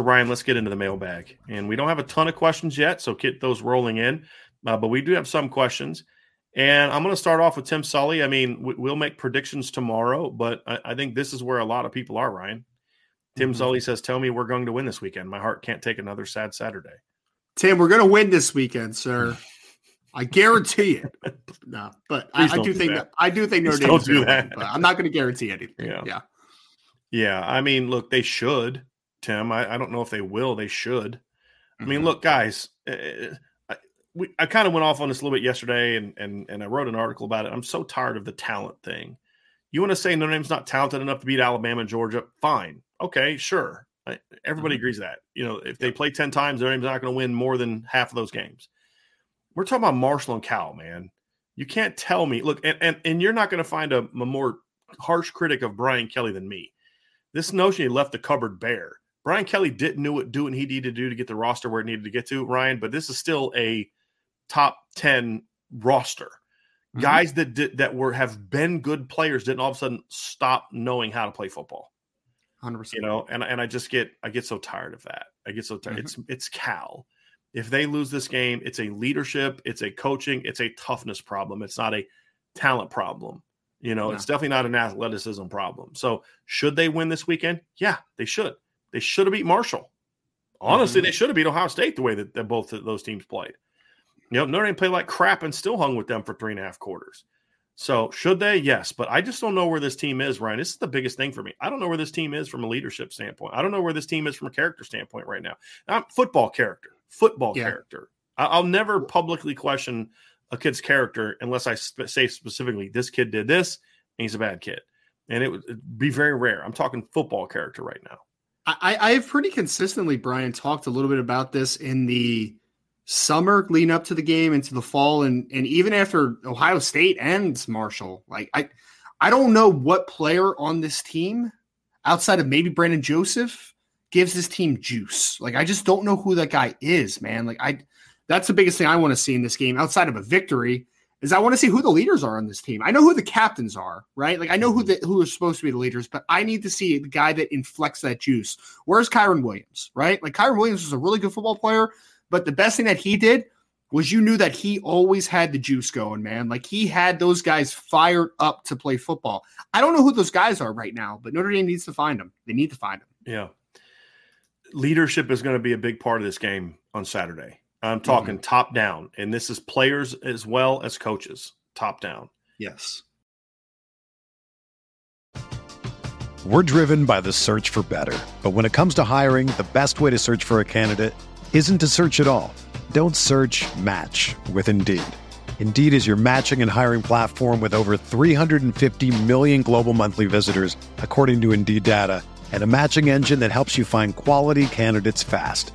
So, Ryan, let's get into the mailbag. And we don't have a ton of questions yet, so get those rolling in. Uh, but we do have some questions. And I'm going to start off with Tim Sully. I mean, we, will make predictions tomorrow, but I, I, think this is where a lot of people are, Ryan. Tim mm-hmm. Sully says, Tell me we're going to win this weekend. My heart can't take another sad Saturday. Tim, we're going to win this weekend, sir. I guarantee it. No, but I, I, do, do think that. that. I do think Notre Dame. Don't do that. Win, but I'm not going to guarantee anything. Yeah. yeah. Yeah. I mean, look, they should. Tim. I, I don't know if they will. They should. Mm-hmm. I mean, mm-hmm. look, guys. Uh, I, we, I kind of went off on this a little bit yesterday, and and and I wrote an article about it. I'm so tired of the talent thing. You want to say Notre Dame's not talented enough to beat Alabama and Georgia? Fine, okay, sure. I, everybody mm-hmm. agrees that. You know, if they play ten times, Notre Dame's not going to win more than half of those games. We're talking about Marshall and Cal, man. You can't tell me. Look, and and, and you're not going to find a, a more harsh critic of Brian Kelly than me. This notion he left the cupboard bare. Brian Kelly didn't know what do what he needed to do to get the roster where it needed to get to, Ryan, but this is still a top 10 roster. Mm-hmm. Guys that did, that were have been good players didn't all of a sudden stop knowing how to play football. 100%. You know, and and I just get I get so tired of that. I get so tired. Mm-hmm. It's it's Cal. If they lose this game, it's a leadership, it's a coaching, it's a toughness problem. It's not a talent problem. You know, it's definitely not an athleticism problem. So, should they win this weekend? Yeah, they should. They should have beat Marshall. Honestly, mm-hmm. they should have beat Ohio State the way that, that both of those teams played. You know, Notre Dame played like crap and still hung with them for three and a half quarters. So should they? Yes, but I just don't know where this team is, Ryan. This is the biggest thing for me. I don't know where this team is from a leadership standpoint. I don't know where this team is from a character standpoint right now. I'm football character, football yeah. character. I'll never publicly question a kid's character unless I sp- say specifically this kid did this and he's a bad kid, and it would be very rare. I'm talking football character right now. I, I have pretty consistently, Brian, talked a little bit about this in the summer leading up to the game into the fall and and even after Ohio State ends Marshall. Like I I don't know what player on this team outside of maybe Brandon Joseph gives this team juice. Like I just don't know who that guy is, man. Like I that's the biggest thing I want to see in this game outside of a victory is I want to see who the leaders are on this team. I know who the captains are, right? Like I know who mm-hmm. the who are supposed to be the leaders, but I need to see the guy that inflects that juice. Where's Kyren Williams, right? Like Kyren Williams was a really good football player, but the best thing that he did was you knew that he always had the juice going, man. Like he had those guys fired up to play football. I don't know who those guys are right now, but Notre Dame needs to find them. They need to find them. Yeah. Leadership is going to be a big part of this game on Saturday. I'm talking mm-hmm. top down, and this is players as well as coaches, top down. Yes. We're driven by the search for better. But when it comes to hiring, the best way to search for a candidate isn't to search at all. Don't search match with Indeed. Indeed is your matching and hiring platform with over 350 million global monthly visitors, according to Indeed data, and a matching engine that helps you find quality candidates fast.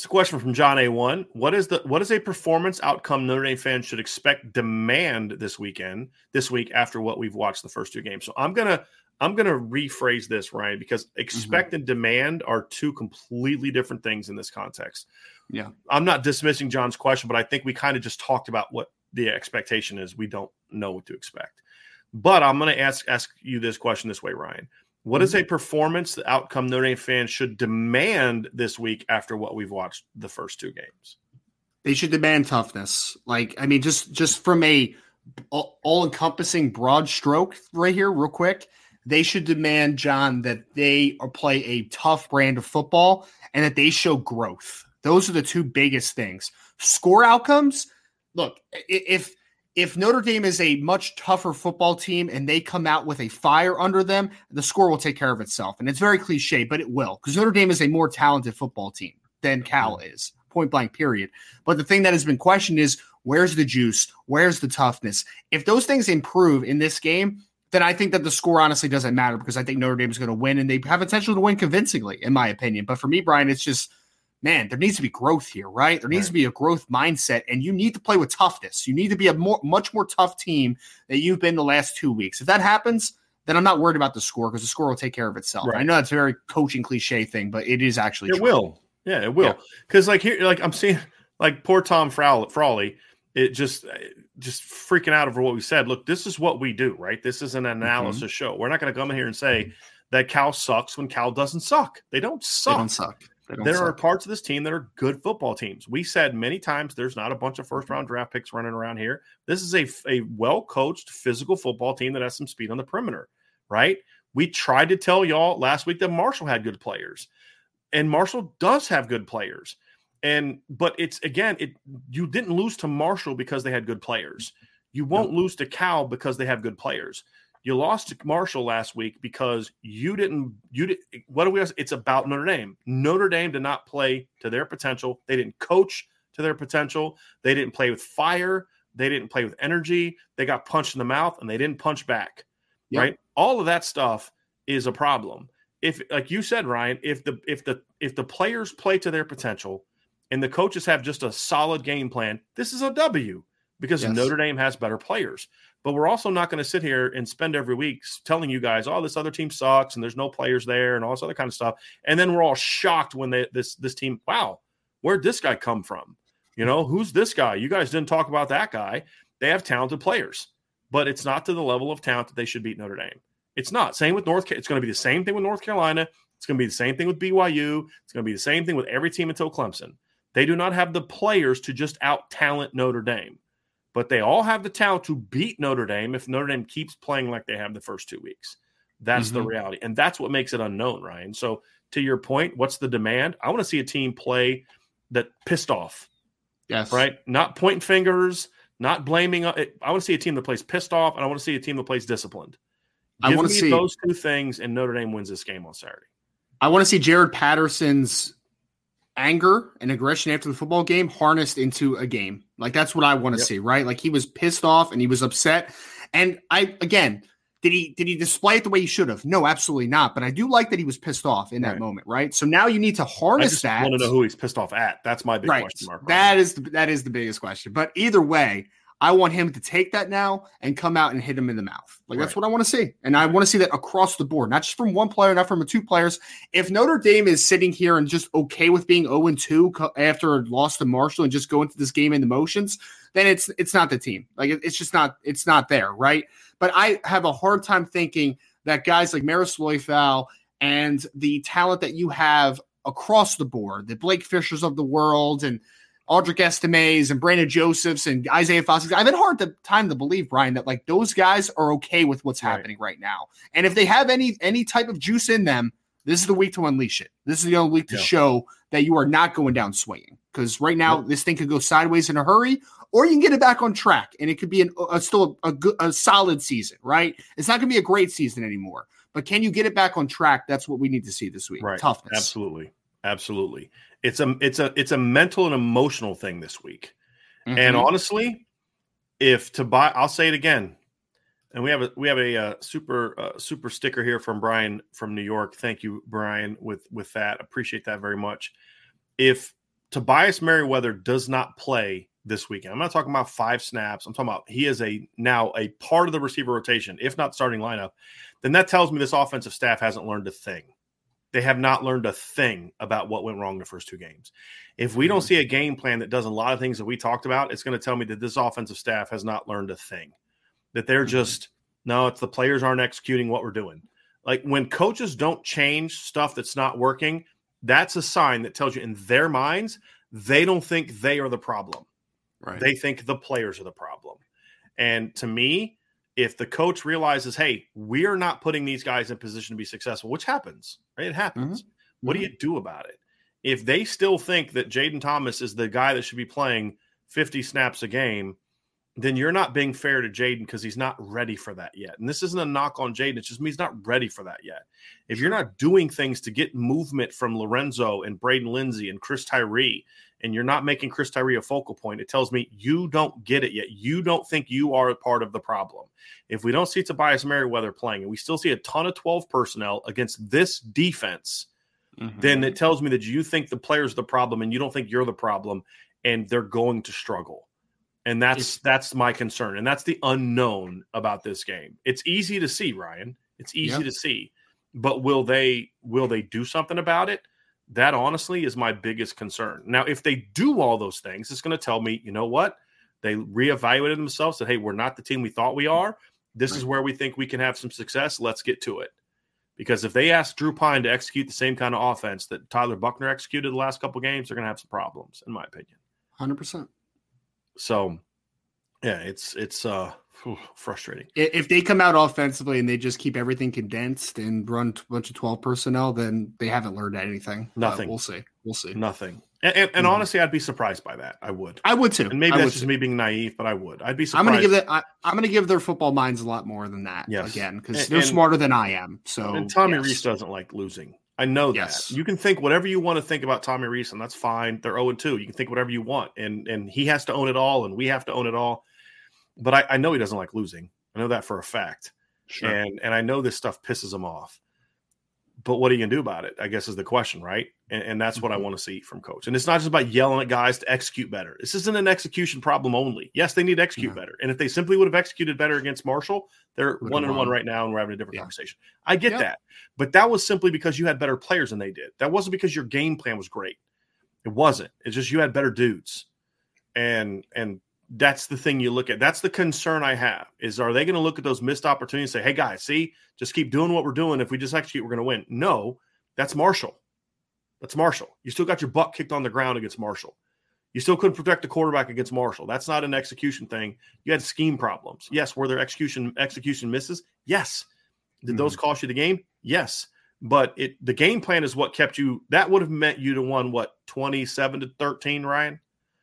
It's a question from John A1. What is the what is a performance outcome Notre Dame fans should expect demand this weekend, this week after what we've watched the first two games? So I'm gonna I'm gonna rephrase this, Ryan, because expect mm-hmm. and demand are two completely different things in this context. Yeah. I'm not dismissing John's question, but I think we kind of just talked about what the expectation is. We don't know what to expect. But I'm gonna ask ask you this question this way, Ryan. What is mm-hmm. a performance the outcome Notre Dame fans should demand this week after what we've watched the first two games? They should demand toughness. Like, I mean, just just from a all encompassing broad stroke right here, real quick, they should demand, John, that they play a tough brand of football and that they show growth. Those are the two biggest things. Score outcomes. Look, if if Notre Dame is a much tougher football team and they come out with a fire under them, the score will take care of itself. And it's very cliche, but it will because Notre Dame is a more talented football team than Cal is, point blank, period. But the thing that has been questioned is where's the juice? Where's the toughness? If those things improve in this game, then I think that the score honestly doesn't matter because I think Notre Dame is going to win and they have potential to win convincingly, in my opinion. But for me, Brian, it's just man, there needs to be growth here, right? There needs right. to be a growth mindset, and you need to play with toughness. You need to be a more, much more tough team that you've been the last two weeks. If that happens, then I'm not worried about the score because the score will take care of itself. Right. I know that's a very coaching cliche thing, but it is actually it true. will. Yeah, it will. Because yeah. like here, like I'm seeing, like poor Tom Frawley, it just just freaking out over what we said. Look, this is what we do, right? This is an mm-hmm. analysis mm-hmm. show. We're not going to come in here and say that Cal sucks when Cal doesn't suck. They don't suck. They don't suck there suck. are parts of this team that are good football teams. We said many times there's not a bunch of first round draft picks running around here. This is a, a well coached physical football team that has some speed on the perimeter, right? We tried to tell y'all last week that Marshall had good players, and Marshall does have good players. And but it's again, it you didn't lose to Marshall because they had good players. You won't no. lose to Cal because they have good players. You lost to Marshall last week because you didn't. You did. What do we? It's about Notre Dame. Notre Dame did not play to their potential. They didn't coach to their potential. They didn't play with fire. They didn't play with energy. They got punched in the mouth and they didn't punch back. Yep. Right. All of that stuff is a problem. If, like you said, Ryan, if the if the if the players play to their potential and the coaches have just a solid game plan, this is a W because yes. Notre Dame has better players. But we're also not going to sit here and spend every week telling you guys, "Oh, this other team sucks and there's no players there and all this other kind of stuff." And then we're all shocked when they, this this team, wow, where'd this guy come from? You know, who's this guy? You guys didn't talk about that guy. They have talented players, but it's not to the level of talent that they should beat Notre Dame. It's not. Same with North. It's going to be the same thing with North Carolina. It's going to be the same thing with BYU. It's going to be the same thing with every team until Clemson. They do not have the players to just out talent Notre Dame but they all have the talent to beat Notre Dame if Notre Dame keeps playing like they have the first two weeks. That's mm-hmm. the reality. And that's what makes it unknown, Ryan. So, to your point, what's the demand? I want to see a team play that pissed off. Yes. Right? Not pointing fingers, not blaming. Uh, I want to see a team that plays pissed off, and I want to see a team that plays disciplined. Give I want to see those two things, and Notre Dame wins this game on Saturday. I want to see Jarrett Patterson's anger and aggression after the football game harnessed into a game. Like that's what I want to yep. see, right? Like he was pissed off and he was upset. And I again, Did he did he display it the way he should have? No, absolutely not. But I do like that he was pissed off in that Right. moment, right? So now you need to I harness just that. want to know who he's pissed off at. That's my big right. question mark. That is the, that is the biggest question. But either way, I want him to take that now and come out and hit him in the mouth. Like that's what I want to see, and I want to see that across the board, not just from one player, not from two players. If Notre Dame is sitting here and just okay with being zero and two after a loss to Marshall and just go into this game in the motions, then it's it's not the team. Like it's just not it's not there, right? But I have a hard time thinking that guys like Marist Liufau and the talent that you have across the board, the Blake Fishers of the world and Audric Estimes and Brandon Josephs and Isaiah Foskey. I've had hard to- time to believe, Brian, that like those guys are okay with what's Right. happening right now. And if they have any any type of juice in them, this is the week to unleash it. This is the only week to Yeah. show that you are not going down swinging. Because right now, this thing could go sideways in a hurry, or you can get it back on track, and it could be an, a, still a, good, a solid season. Right? It's not going to be a great season anymore, but can you get it back on track? That's what we need to see this week. Right. Toughness. Absolutely. Absolutely. It's a it's a it's a mental and emotional thing this week. And Mhm. honestly, if to buy, I'll say it again. And we have a we have a uh, super uh, super sticker here from Brian from New York. Thank you, Brian, with with that. Appreciate that very much. If Tobias Merriweather does not play this weekend, I'm not talking about five snaps. I'm talking about he is a now a part of the receiver rotation, if not starting lineup. Then that tells me this offensive staff hasn't learned a thing. They have not learned a thing about what went wrong the first two games. If we don't see a game plan that does a lot of things that we talked about, it's going to tell me that this offensive staff has not learned a thing. That they're Mhm. just no, it's the players aren't executing what we're doing. Like when coaches don't change stuff that's not working, that's a sign that tells you in their minds they don't think they are the problem. Right. They think the players are the problem. And to me, if the coach realizes, hey, we're not putting these guys in position to be successful, which happens, right? It mm-hmm. happens. What do mm-hmm. you do about it? If they still think that Jayden Thomas is the guy that should be playing 50 snaps a game, then you're not being fair to Jayden because he's not ready for that yet. And this isn't a knock on Jayden. It's just me, he's not ready for that yet. If you're not doing things to get movement from Lorenzo and Braden Lenzy and Chris Tyree, and you're not making Chris Tyree a focal point, it tells me you don't get it yet. You don't think you are a part of the problem. If we don't see Tobias Merriweather playing and we still see a ton of 12 personnel against this defense, Mhm. then it tells me that you think the player's the problem and you don't think you're the problem and they're going to struggle. And that's that's my concern. And that's the unknown about this game. It's easy to see, Ryan. It's easy to see. But will they will they do something about it? That honestly is my biggest concern. Now, if they do all those things, it's going to tell me, you know what? They reevaluated themselves, said, hey, we're not the team we thought we are. This is where we think we can have some success. Let's get to it. Because if they ask Drew Pyne to execute the same kind of offense that Tyler Buchner executed the last couple games, they're going to have some problems, in my opinion. 100%. So, yeah, it's it's uh frustrating. If they come out offensively and they just keep everything condensed and run a bunch of 12 personnel, then they haven't learned anything. But Nothing. we'll see. We'll see. Nothing. And, and, and Mhm. honestly, I'd be surprised by that. I would. I would too. And maybe I that's just too. me being naive, but I would. I'd be surprised. I'm going to give that. I, I'm going to give their football minds a lot more than that. Yes. Again, because they're and- smarter than I am. So And Tommy yes. Rees doesn't like losing. I know that. Yes. You can think whatever you want to think about Tommy Rees, and that's fine. They're 0 2. You can think whatever you want. And and he has to own it all, and we have to own it all. But I, I know he doesn't like losing. I know that for a fact. Sure. And and I know this stuff pisses him off. But what are you gonna do about it? I guess is the question, right? And, and that's what I Mhm. want to see from coach. And it's not just about yelling at guys to execute better. This isn't an execution problem only. Yes, they need to execute No. better. And if they simply would have executed better against Marshall, they're Would've one and one right now, and we're having a different Yeah. conversation. I get Yeah. that. But that was simply because you had better players than they did. That wasn't because your game plan was great. It wasn't. It's just you had better dudes. And and that's the thing you look at. That's the concern I have is are they going to look at those missed opportunities and say, hey guys, see, just keep doing what we're doing. If we just execute, we're going to win. No, that's Marshall. That's Marshall. You still got your butt kicked on the ground against Marshall. You still couldn't protect the quarterback against Marshall. That's not an execution thing. You had scheme problems. Yes, were there execution execution misses? Yes. Did those mm-hmm. cost you the game? Yes. But it the game plan is what kept you. That would have meant you to won what twenty seven to thirteen, Ryan,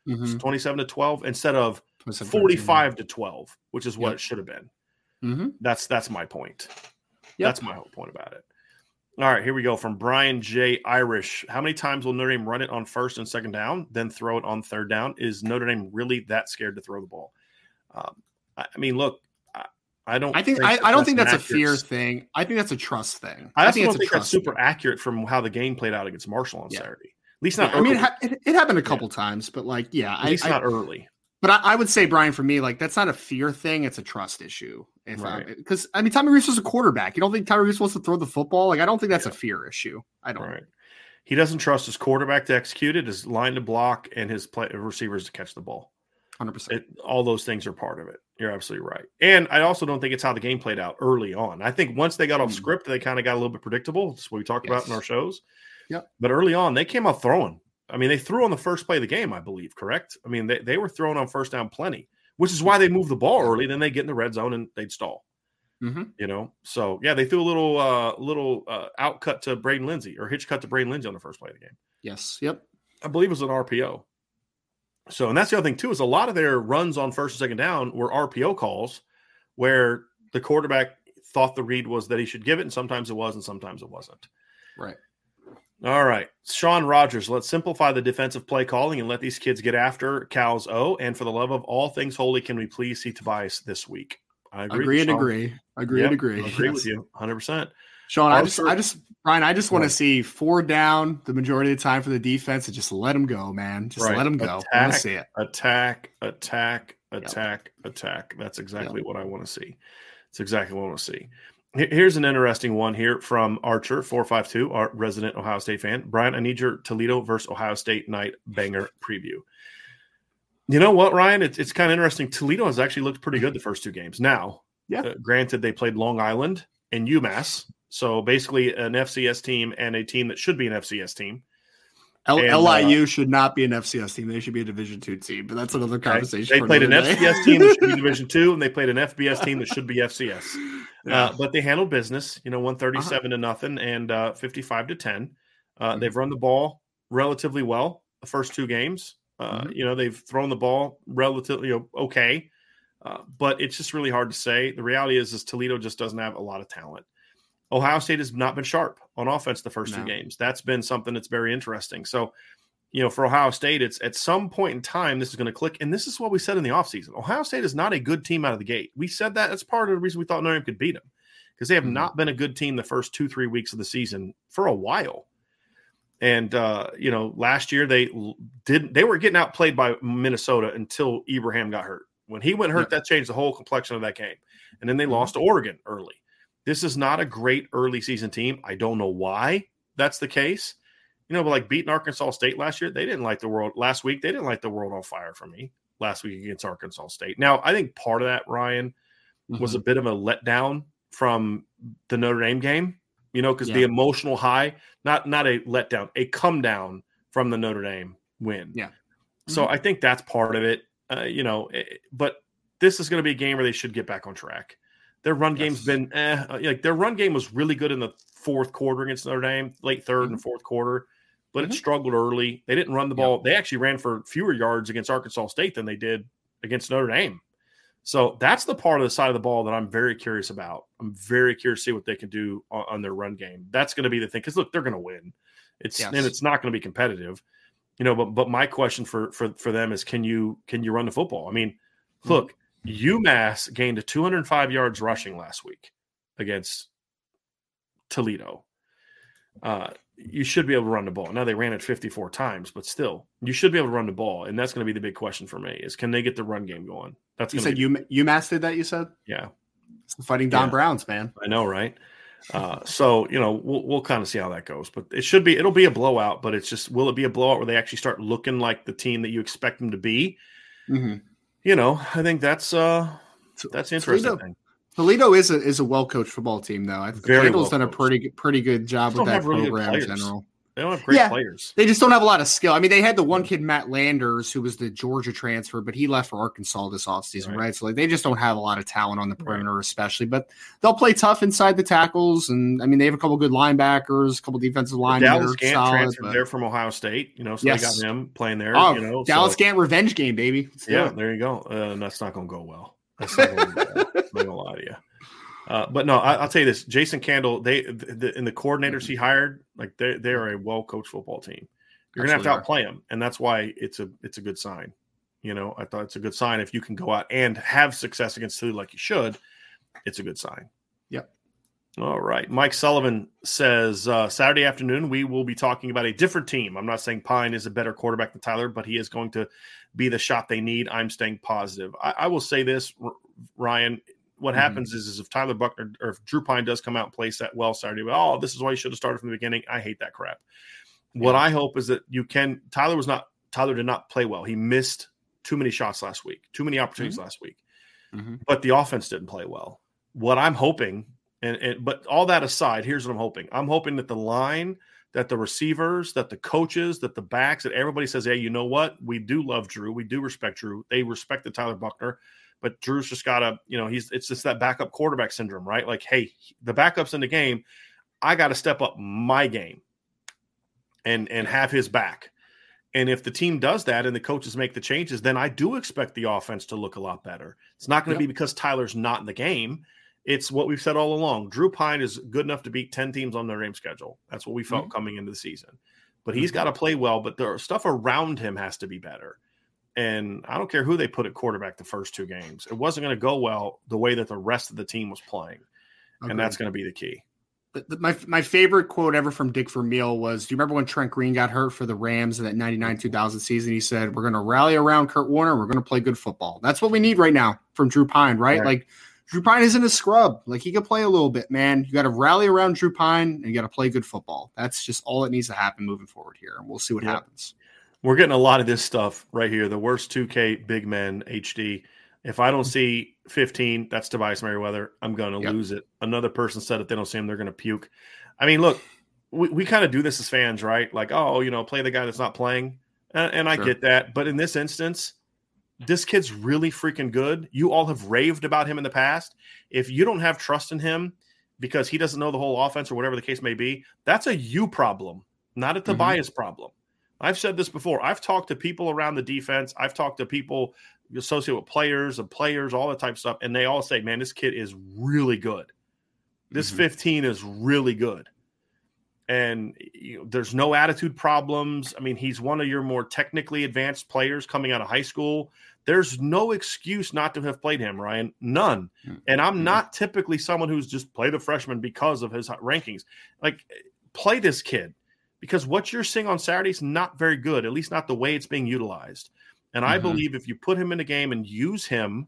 Mhm. twenty seven to twelve instead of forty five to twelve, which is what Yep. it should have been. Mhm. That's that's my point. Yep. That's my whole point about it. All right, here we go from Brian J. Irish. How many times will Notre Dame run it on first and second down, then throw it on third down? Is Notre Dame really that scared to throw the ball? Um, I, I mean, look, I, don't. I think, I, I don't think that's a fear thing. I think that's a trust thing. I, I think don't think that's super thing. accurate from how the game played out against Marshall on yeah. Saturday. At least not. Yeah, I mean, it, ha- it, it, happened a couple yeah. times, but like, yeah, at least not early. But I, I, would say, Brian, for me, like that's not a fear thing; it's a trust issue. If because right. I, mean, Tommy Rees was a quarterback. You don't think Tommy Rees wants to throw the football? Like, I don't think that's a fear issue. I don't. Right. He doesn't trust his quarterback to execute it, his line to block, and his play, receivers to catch the ball. Hundred percent. All those things are part of it. You're absolutely right. And I also don't think it's how the game played out early on. I think once they got off mm. script, they kind of got a little bit predictable. That's what we talked yes. about in our shows. Yep. But early on, they came out throwing. I mean, they threw on the first play of the game, I believe, correct? I mean, they, they were throwing on first down plenty, which is why they moved the ball early. Then they get in the red zone and they'd stall. Mm-hmm. You know, so yeah, they threw a little uh little uh, out cut to Braden Lenzy or hitch cut to Braden Lenzy on the first play of the game. Yes. Yep. I believe it was an RPO. So, and that's the other thing too is a lot of their runs on first and second down were RPO calls, where the quarterback thought the read was that he should give it, and sometimes it was, and sometimes it wasn't. Right. All right, Sean Rogers. Let's simplify the defensive play calling and let these kids get after Cal's O. And for the love of all things holy, can we please see Tobias this week? I agree. Agree and agree. Agree yep, and agree. I agree yes. with you, hundred percent. Sean, I just, I just, Brian, I just want to see four down the majority of the time for the defense and just let them go, man. Just right. let them go. Attack, I want to see it. Attack, attack, attack, yep. attack. That's exactly yep. what I want to see. It's exactly what I want to see. Here's an interesting one here from Archer four five two, our resident Ohio State fan. Brian, I need your Toledo versus Ohio State night banger preview. You know what, Ryan? It's, it's kind of interesting. Toledo has actually looked pretty good the first two games. Now, yeah, uh, granted, they played Long Island and UMass, so basically an FCS team and a team that should be an FCS team. L- and, LIU uh, should not be an FCS team; they should be a Division two team. But that's another conversation. They played an day. FCS team that should be Division two, and they played an FBS team that should be FCS. Yeah. Uh, but they handled business, you know, one thirty seven uh-huh. to nothing and uh, fifty five to ten. Uh, mm-hmm. They've run the ball relatively well the first two games. Uh, mm-hmm. You know, they've thrown the ball relatively you know, okay, uh, but it's just really hard to say. The reality is, is Toledo just doesn't have a lot of talent. Ohio State has not been sharp on offense the first no. two games. That's been something that's very interesting. So, you know, for Ohio State, it's at some point in time this is going to click. And this is what we said in the offseason. Ohio State is not a good team out of the gate. We said that. That's part of the reason we thought Notre Dame could beat them because they have mm-hmm. not been a good team the first two, three weeks of the season for a while. And uh, you know, last year they didn't, they were getting outplayed by Minnesota until Ibrahim got hurt. When he went hurt, that changed the whole complexion of that game. And then they mm-hmm. lost to Oregon early. This is not a great early season team. I don't know why that's the case. You know, but like beating Arkansas State last year, they didn't like the world last week. They didn't like the world on fire for me last week against Arkansas State. Now, I think part of that, Ryan, mm-hmm. was a bit of a letdown from the Notre Dame game you know, because yeah. the emotional high, not not a letdown, a come down from the Notre Dame win. Yeah. So mm-hmm. I think that's part of it. Uh, you know, eh, but this is going to be a game where they should get back on track. Their run yes. game's been eh, uh, like their run game was really good in the fourth quarter against Notre Dame, late 3rd mm-hmm. and fourth quarter, but mm-hmm. it struggled early. They didn't run the ball. They actually ran for fewer yards against Arkansas State than they did against Notre Dame. So that's the part of the side of the ball that I'm very curious about. I'm very curious to see what they can do on, on their run game. That's going to be the thing because look, they're going to win. It's yes. and it's not going to be competitive, you know. But but my question for for for them is, can you can you run the football? I mean, mm-hmm. UMass gained 205 yards rushing last week against Toledo. Uh, you should be able to run the ball. Now they ran it 54 times, but still, you should be able to run the ball, and that's going to be the big question for me: is can they get the run game going? That's you said be- you you mastered that. You said, yeah, it's the fighting Don yeah. Browns, man. I know, right? Uh, so you know, we'll we'll kind of see how that goes, but it should be it'll be a blowout. But it's just will it be a blowout where they actually start looking like the team that you expect them to be? Mm-hmm. You know, I think that's uh that's interesting. Toledo, Toledo is a is a well coached football team, though. I think well done a pretty pretty good job with that program in general. They don't have great yeah, players. They just don't have a lot of skill. I mean, they had the one kid, Matt Landers, who was the Georgia transfer, but he left for Arkansas this offseason, right? right? So like they just don't have a lot of talent on the perimeter, right. especially. But they'll play tough inside the tackles, and I mean they have a couple good linebackers, a couple defensive linemen. Dallas Gant solid, transferred but... there from Ohio State, you know, so yes. they got him playing there. Oh, you know, Dallas so. Gant revenge game, baby. Let's yeah, there you go. Uh, that's not going to go well. That's not going to go well. I'm not going to lie to you. Uh, but no, I, will tell you this: Jason Candle, they the, and the coordinators he hired, like they they are a well coached football team. You're gonna have to outplay them, and that's why it's a it's a good sign. You know, I thought it's a good sign if you can go out and have success against Toledo like you should. it's a good sign. Yep. All right. Mike Sullivan says uh, Saturday afternoon we will be talking about a different team. I'm not saying Pyne is a better quarterback than Tyler, but he is going to be the shot they need. I'm staying positive. I, I will say this, Ryan. What mm-hmm. happens is, is if Tyler Buchner or if Drew Pyne does come out and play that well Saturday, oh, this is why you should have started from the beginning. I hate that crap. What I hope is that you can. Tyler was not. Tyler did not play well. He missed too many shots last week, too many opportunities mm-hmm. last week. Mm-hmm. But the offense didn't play well. What I'm hoping, and, and but all that aside, here's what I'm hoping. I'm hoping that the line, that the receivers, that the coaches, that the backs, that everybody says, hey, you know what? We do love Drew. We do respect Drew. They respect the Tyler Buchner. But Drew's just got to, you know, he's it's just that backup quarterback syndrome, right? Like, hey, the backup's in the game. I got to step up my game and and have his back. And if the team does that and the coaches make the changes, then I do expect the offense to look a lot better. It's not going to yep. be because Tyler's not in the game. It's what we've said all along. Drew Pyne is good enough to beat 10 teams on their game schedule. That's what we felt mm-hmm. coming into the season. But he's mm-hmm. got to play well, but the stuff around him has to be better. And I don't care who they put at quarterback the first two games. It wasn't going to go well the way that the rest of the team was playing. Okay. And that's going to be the key my my favorite quote ever from Dick Vermeil was, "Do you remember when Trent Green got hurt for the Rams in that '99 2000 season?" He said, "We're going to rally around Kurt Warner. We're going to play good football. That's what we need right now from Drew Pyne, right? right. Like Drew Pyne isn't a scrub. Like he could play a little bit, man. You got to rally around Drew Pyne and you got to play good football. That's just all that needs to happen moving forward here, and we'll see what yep. happens." We're getting a lot of this stuff right here. The worst 2K big men HD. If I don't see 15, that's Tobias Merriweather. I'm going to yep. lose it. Another person said if they don't see him, they're going to puke. I mean, look, we, we kind of do this as fans, right? Like, oh, you know, play the guy that's not playing. And, and I sure. get that. But in this instance, this kid's really freaking good. You all have raved about him in the past. If you don't have trust in him because he doesn't know the whole offense or whatever the case may be, that's a you problem, not a mm-hmm. Tobias problem. I've said this before. I've talked to people around the defense. I've talked to people associated with players and players, all that type of stuff, and they all say, "Man, this kid is really good." This mm-hmm. 15 is really good. And you know, there's no attitude problems. I mean, he's one of your more technically advanced players coming out of high school. There's no excuse not to have played him, Ryan. None. Mm-hmm. And I'm mm-hmm. not typically someone who's just played a freshman because of his rankings. Like, play this kid because what you're seeing on Saturday is not very good, at least not the way it's being utilized. And I mm-hmm. believe if you put him in a game and use him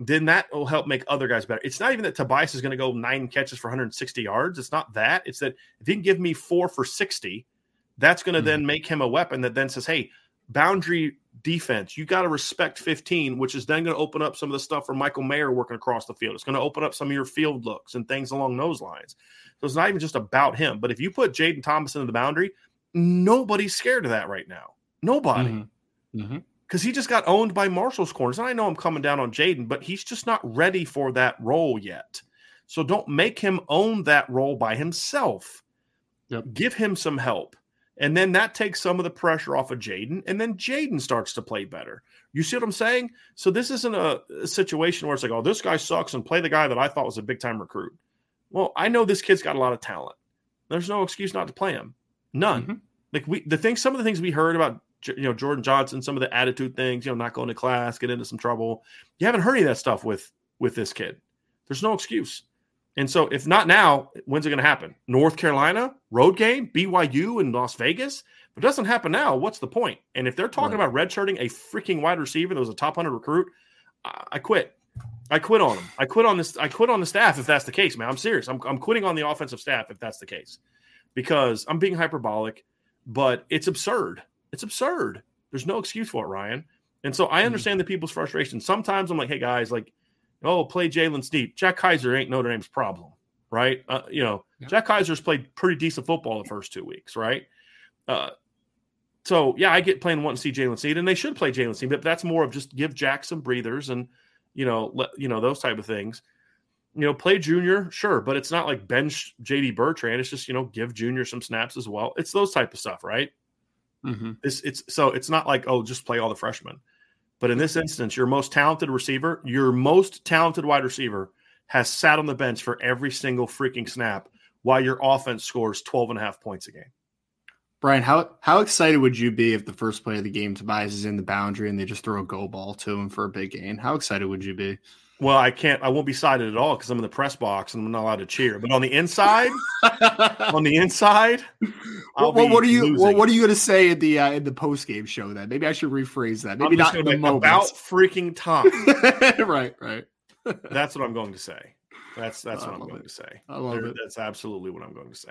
then that will help make other guys better. It's not even that Tobias is going to go nine catches for 160 yards. It's not that. It's that if he can give me four for 60, that's going to mm-hmm. then make him a weapon that then says, hey, boundary defense, you got to respect 15, which is then going to open up some of the stuff for Michael Mayer working across the field. It's going to open up some of your field looks and things along those lines. So it's not even just about him. But if you put Jayden Thomas into the boundary, nobody's scared of that right now. Nobody. Mm-hmm. Mm-hmm because he just got owned by Marshall's corners. And I know I'm coming down on Jayden, but he's just not ready for that role yet. So don't make him own that role by himself. Yep. Give him some help. And then that takes some of the pressure off of Jayden. And then Jayden starts to play better. You see what I'm saying? So this isn't a, a, situation where it's like, oh, this guy sucks and play the guy that I thought was a big time recruit. Well, I know this kid's got a lot of talent. There's no excuse not to play him. None. Mm-hmm. Like we the things some of the things we heard about you know Jordan Johnson, some of the attitude things, you know, not going to class, get into some trouble. You haven't heard any of that stuff with with this kid. There's no excuse. And so, if not now, when's it going to happen? North Carolina road game, BYU in Las Vegas. If it doesn't happen now, what's the point? And if they're talking right. about redshirting a freaking wide receiver that was a top hundred recruit, I, I quit. I quit on them. I quit on this. I quit on the staff if that's the case, man. I'm serious. I'm, I'm quitting on the offensive staff if that's the case, because I'm being hyperbolic, but it's absurd. It's absurd. There's no excuse for it, Ryan. And so I mm-hmm. understand mm-hmm. the people's frustration. Sometimes I'm like, hey guys, like, oh, play Jaylen Sneed. Jack Kiser ain't Notre Dame's problem, right? Uh, you know, yeah. Jack Kiser's played pretty decent football the first two weeks, right? Uh, so yeah, I get playing wanting to see Jaylen Sneed, and they should play Jaylen Sneed, but that's more of just give Jack some breathers and you know, let you know those type of things. You know, play junior, sure, but it's not like bench JD Bertrand. It's just you know, give junior some snaps as well. It's those type of stuff, right? Mm-hmm. It's, it's so it's not like oh just play all the freshmen, but in this instance, your most talented receiver, your most talented wide receiver, has sat on the bench for every single freaking snap while your offense scores 12 and a half points a game. Brian, how how excited would you be if the first play of the game Tobias is in the boundary and they just throw a go ball to him for a big gain? How excited would you be? Well, I can't. I won't be sided at all because I'm in the press box and I'm not allowed to cheer. But on the inside, on the inside, well, what are you? Well, what are you going to say in the uh, in the post game show? Then maybe I should rephrase that. Maybe not in the moment. About freaking time. right, right. that's what I'm going to say. That's that's what I'm going it. to say. I love it. That's absolutely what I'm going to say.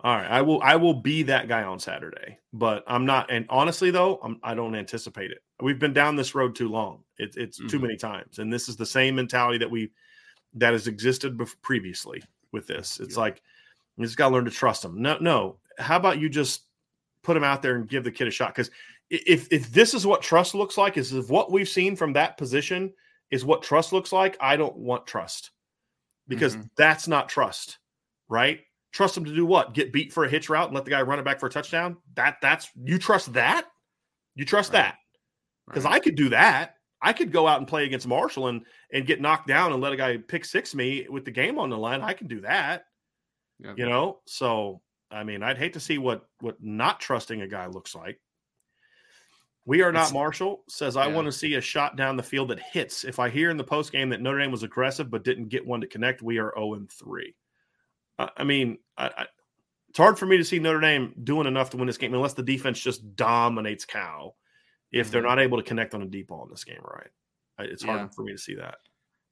All right, I will. I will be that guy on Saturday, but I'm not. And honestly, though, I'm, I don't anticipate it. We've been down this road too long. It, it's mm-hmm. too many times, and this is the same mentality that we that has existed previously with this. It's yeah. like you just got to learn to trust them. No, no. How about you just put him out there and give the kid a shot? Because if if this is what trust looks like, is if what we've seen from that position is what trust looks like, I don't want trust because mm-hmm. that's not trust, right? Trust him to do what? Get beat for a hitch route and let the guy run it back for a touchdown? That that's you trust that? You trust right. that? Because right. I could do that. I could go out and play against Marshall and and get knocked down and let a guy pick six me with the game on the line. I can do that. Yeah. You know, so I mean, I'd hate to see what what not trusting a guy looks like. We are not it's, Marshall says I want to see a shot down the field that hits. If I hear in the post game that Notre Dame was aggressive but didn't get one to connect, we are 0 and 3. I mean, I, I, it's hard for me to see Notre Dame doing enough to win this game unless the defense just dominates Cal. If mm-hmm. they're not able to connect on a deep ball in this game, right? It's hard yeah. for me to see that.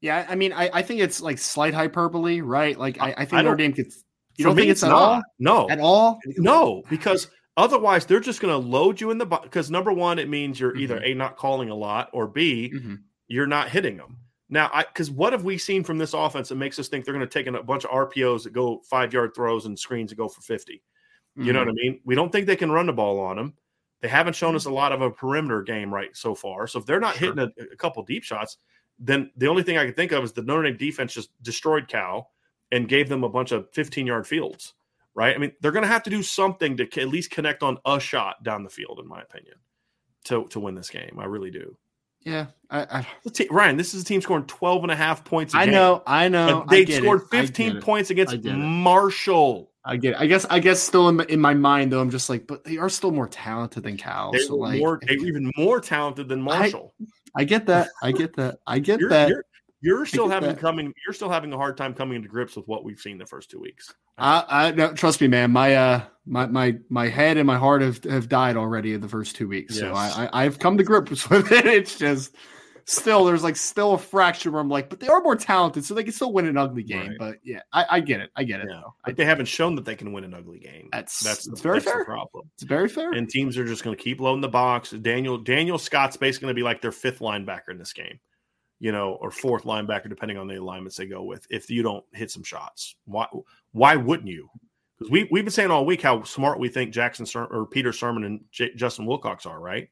Yeah, I mean, I, I think it's like slight hyperbole, right? Like I, I think Notre Dame could. You don't think it's, it's at not. all? No, at all? No, because otherwise they're just going to load you in the because number one, it means you're mm-hmm. either a not calling a lot or b mm-hmm. you're not hitting them. Now, I because what have we seen from this offense that makes us think they're going to take in a bunch of RPOs that go five yard throws and screens that go for 50? Mm-hmm. You know what I mm-hmm. mean? We don't think they can run the ball on them. They haven't shown us a lot of a perimeter game right so far. So if they're not sure. hitting a, a, couple deep shots, then the only thing I can think of is the Notre Dame defense just destroyed Cal and gave them a bunch of 15 yard fields. Right? I mean, they're going to have to do something to at least connect on a shot down the field, in my opinion, to to win this game. I really do. Yeah, I, I, Ryan, this is a team scoring 12 and a half points. I know, I know. they scored it. 15 points against Marshall. I get it. I guess, I guess, still in my, in my mind though, I'm just like, but they are still more talented than Cal. They so like, more, they're even more talented than Marshall. I, I get that. I get that. I get you're, that. You're, you're still having that. coming. You're still having a hard time coming into grips with what we've seen the first two weeks. I, I no, trust me, man. My uh, my my my head and my heart have, have died already in the first two weeks. Yes. So I, I I've come to grips with it. It's just still there's like still a fraction where I'm like, but they are more talented, so they can still win an ugly game. Right. But yeah, I, I, get it. I get it. Yeah. But they haven't shown that they can win an ugly game. That's that's, the, very that's fair. problem. It's very fair. And teams are just going to keep loading the box. Daniel Daniel Scott's basically going to be like their fifth linebacker in this game, you know, or fourth linebacker depending on the alignments they go with. If you don't hit some shots, why why wouldn't you? Because we we've been saying all week how smart we think Jackson or Peter Sirmon and J- Justin Wilcox are, right?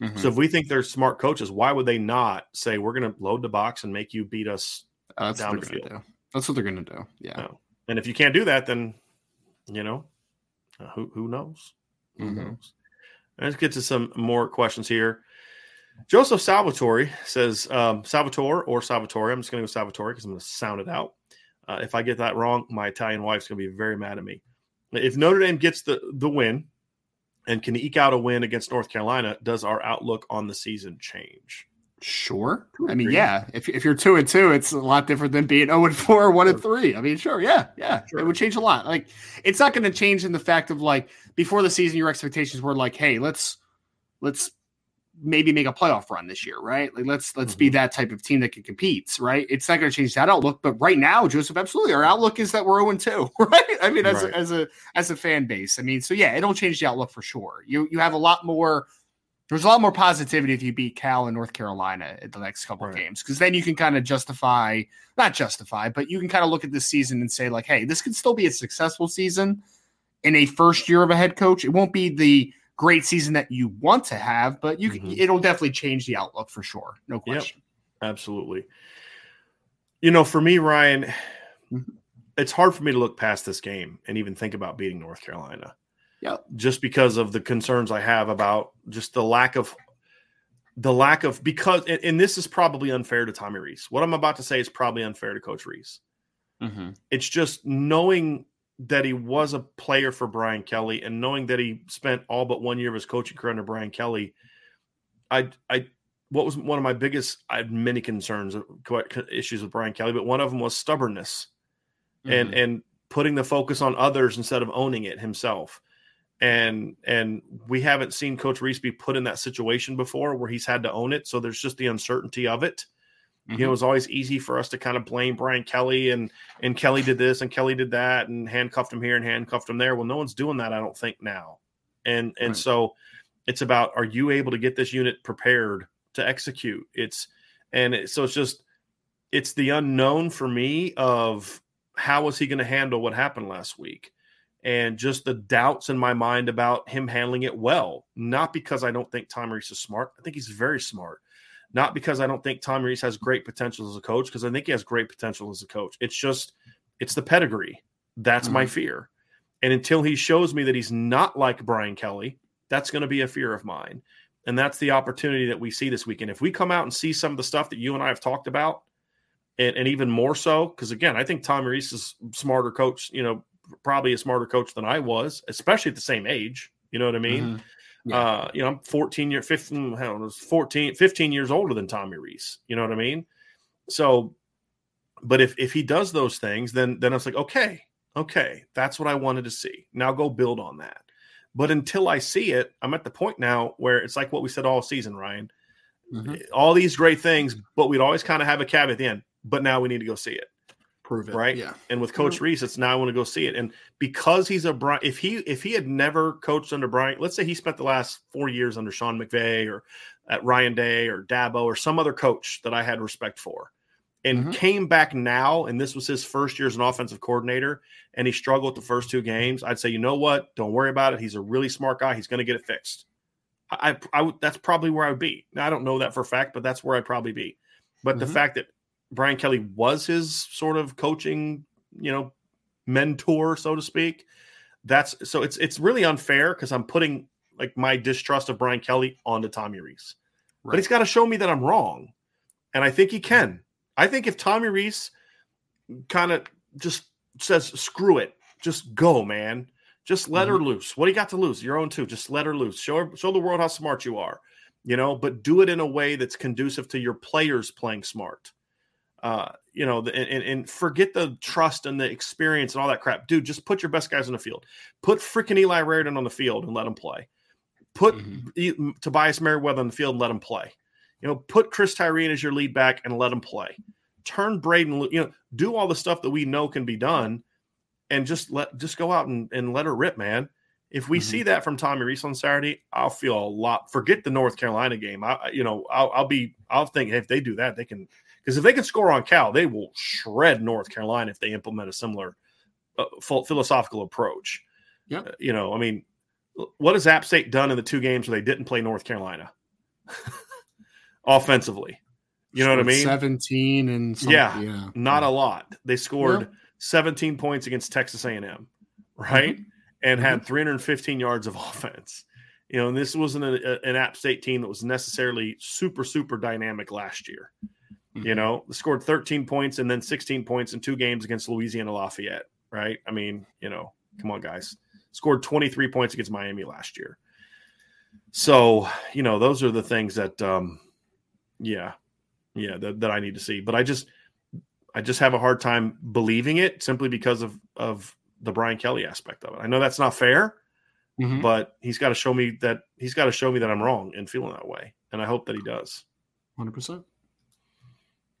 Mm-hmm. So if we think they're smart coaches, why would they not say we're going to load the box and make you beat us uh, down the field? Do. That's what they're going to do. Yeah. No. And if you can't do that, then you know uh, who who knows? Who mm-hmm. knows? Let's get to some more questions here. Joseph Salvatore says um, Salvatore or Salvatore. I'm just going to go Salvatore because I'm going to sound it out. Uh, if I get that wrong, my Italian wife's going to be very mad at me. If Notre Dame gets the the win, and can eke out a win against North Carolina, does our outlook on the season change? Sure. I mean, yeah. If, if you're two and two, it's a lot different than being 0 and 4 or 1 and 3. I mean, sure. Yeah. Yeah. Sure. It would change a lot. Like, it's not going to change in the fact of like before the season, your expectations were like, hey, let's, let's maybe make a playoff run this year, right? Like let's let's mm-hmm. be that type of team that can compete, right? It's not going to change that outlook, but right now, Joseph, absolutely, our outlook is that we're 0 2, right? I mean, as right. a, as a as a fan base, I mean, so yeah, it'll change the outlook for sure. You you have a lot more. There's a lot more positivity if you beat Cal and North Carolina at the next couple right. of games because then you can kind of justify, not justify, but you can kind of look at this season and say like, hey, this could still be a successful season in a first year of a head coach. It won't be the great season that you want to have, but you mm-hmm. it'll definitely change the outlook for sure. No question. Yep, absolutely. You know, for me, Ryan, mm-hmm. it's hard for me to look past this game and even think about beating North Carolina. Yeah. Just because of the concerns I have about just the lack of the lack of because and, and this is probably unfair to Tommy Rees. What I'm about to say is probably unfair to Coach Rees. Mm-hmm. It's just knowing that he was a player for Brian Kelly and knowing that he spent all but one year of his coaching career under Brian Kelly, I I what was one of my biggest I had many concerns issues with Brian Kelly, but one of them was stubbornness mm-hmm. and and putting the focus on others instead of owning it himself. And and we haven't seen Coach Rees be put in that situation before where he's had to own it. So there's just the uncertainty of it. Mm-hmm. You know, it was always easy for us to kind of blame Brian Kelly and and Kelly did this and Kelly did that and handcuffed him here and handcuffed him there. Well, no one's doing that, I don't think now. And and right. so it's about are you able to get this unit prepared to execute? It's and it, so it's just it's the unknown for me of how was he going to handle what happened last week and just the doubts in my mind about him handling it well. Not because I don't think Tom Rees is smart. I think he's very smart. Not because I don't think Tom Rees has great potential as a coach, because I think he has great potential as a coach. It's just, it's the pedigree. That's mm-hmm. my fear. And until he shows me that he's not like Brian Kelly, that's going to be a fear of mine. And that's the opportunity that we see this weekend. If we come out and see some of the stuff that you and I have talked about, and, and even more so, because again, I think Tom Rees is smarter coach, you know, probably a smarter coach than I was, especially at the same age. You know what I mean? Mm-hmm. Yeah. Uh, you know, I'm 14 year, 15, I don't know, 14, 15 years older than Tommy Rees. You know what I mean? So, but if if he does those things, then then it's like, okay, okay, that's what I wanted to see. Now go build on that. But until I see it, I'm at the point now where it's like what we said all season, Ryan. Mm-hmm. All these great things, but we'd always kind of have a caveat at the end. But now we need to go see it. Prove it. Right. Yeah. And with Coach mm-hmm. It's now I want to go see it. And because he's a Brian, if he if he had never coached under Brian, let's say he spent the last four years under Sean McVay or at Ryan Day or Dabo or some other coach that I had respect for and mm-hmm. came back now, and this was his first year as an offensive coordinator, and he struggled the first two games, I'd say, you know what? Don't worry about it. He's a really smart guy. He's going to get it fixed. I, I, I, that's probably where I would be. Now, I don't know that for a fact, but that's where I'd probably be. But mm-hmm. the fact that Brian Kelly was his sort of coaching, you know, mentor, so to speak, that's so it's it's really unfair because I'm putting like my distrust of Brian Kelly onto Tommy Rees. Right. But he's got to show me that I'm wrong, and I think he can. I think if Tommy Rees kind of just says, screw it, just go, man. Just let mm-hmm. her loose. What do you got to lose? Your own too. Just let her loose. Show her, show the world how smart you are, you know, but do it in a way that's conducive to your players playing smart. Uh, you know, and, and forget the trust and the experience and all that crap. Dude, just put your best guys on the field. Put freaking Eli Raridon on the field and let him play. Put mm-hmm. Tobias Merriweather on the field and let him play. You know, put Chris Tyree as your lead back and let him play. Turn Braden, you know, do all the stuff that we know can be done, and just let just go out and, and let her rip, man. If we mm-hmm. see that from Tommy Rees on Saturday, I'll feel a lot. Forget the North Carolina game. I, you know, I'll, I'll be, I'll think hey, if they do that, they can, because if they can score on Cal, they will shred North Carolina if they implement a similar uh, philosophical approach. Yeah, uh, you know, I mean, what has App State done in the two games where they didn't play North Carolina? offensively. You know what I mean? 17 and yeah, yeah, not yeah. a lot. They scored yeah. 17 points against Texas A&M, right? Mm-hmm. And mm-hmm. had 315 yards of offense. You know, and this wasn't a, an App State team that was necessarily super super dynamic last year. Mm-hmm. You know, scored 13 points and then 16 points in two games against Louisiana Lafayette, right? I mean, you know, come on guys. Scored 23 points against Miami last year. So, you know, those are the things that um yeah, yeah, that, that I need to see. But I just I just have a hard time believing it simply because of of the Brian Kelly aspect of it. I know that's not fair, mm-hmm. but he's got to show me that he's got to show me that I'm wrong and feeling that way, and I hope that he does. Hundred percent.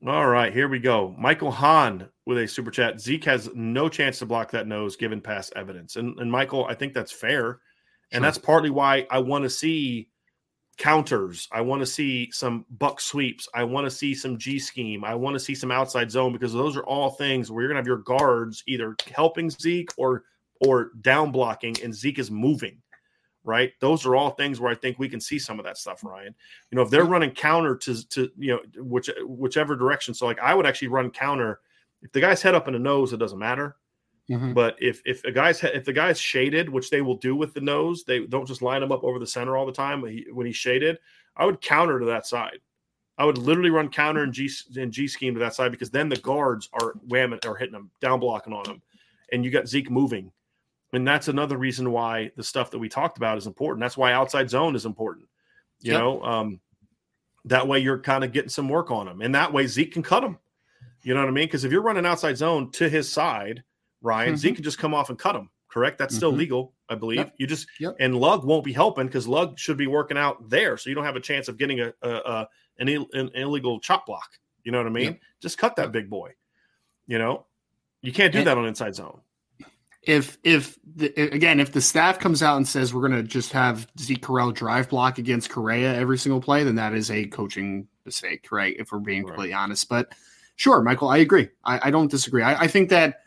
All right, here we go. Michael Hahn with a super chat. Zeke has no chance to block that nose given past evidence. And, and Michael, I think that's fair. And sure. that's partly why I want to see counters. I want to see some buck sweeps. I want to see some G scheme. I want to see some outside zone because those are all things where you're gonna have your guards either helping Zeke or or down blocking, and Zeke is moving. Right, those are all things where I think we can see some of that stuff, Ryan. You know, if they're running counter to to you know which whichever direction. So like I would actually run counter if the guy's head up in the nose, it doesn't matter. Mm-hmm. But if if a guy's if the guy's shaded, which they will do with the nose, they don't just line him up over the center all the time. When, he's shaded, I would counter to that side. I would literally run counter and G and G scheme to that side because then the guards are whamming or hitting them down blocking on them, and you got Zeke moving, and that's another reason why the stuff that we talked about is important. That's why outside zone is important. You yep. know, um, That way you're kind of getting some work on him. And that way Zeke can cut him. You know what I mean? Because if you're running outside zone to his side, Ryan, mm-hmm. Zeke can just come off and cut him. Correct? That's mm-hmm. still legal, I believe. Yep. You just yep. and Lug won't be helping because Lug should be working out there, so you don't have a chance of getting a, a, a an, Ill, an, illegal chop block. You know what I mean? Just cut that big boy. You know, you can't do and, that on inside zone. If if the, again, if the staff comes out and says we're going to just have Zeke Correll drive block against Correa every single play, then that is a coaching mistake, right? If we're being right. completely honest, but sure, Michael, I agree. I, I don't disagree. I, I think that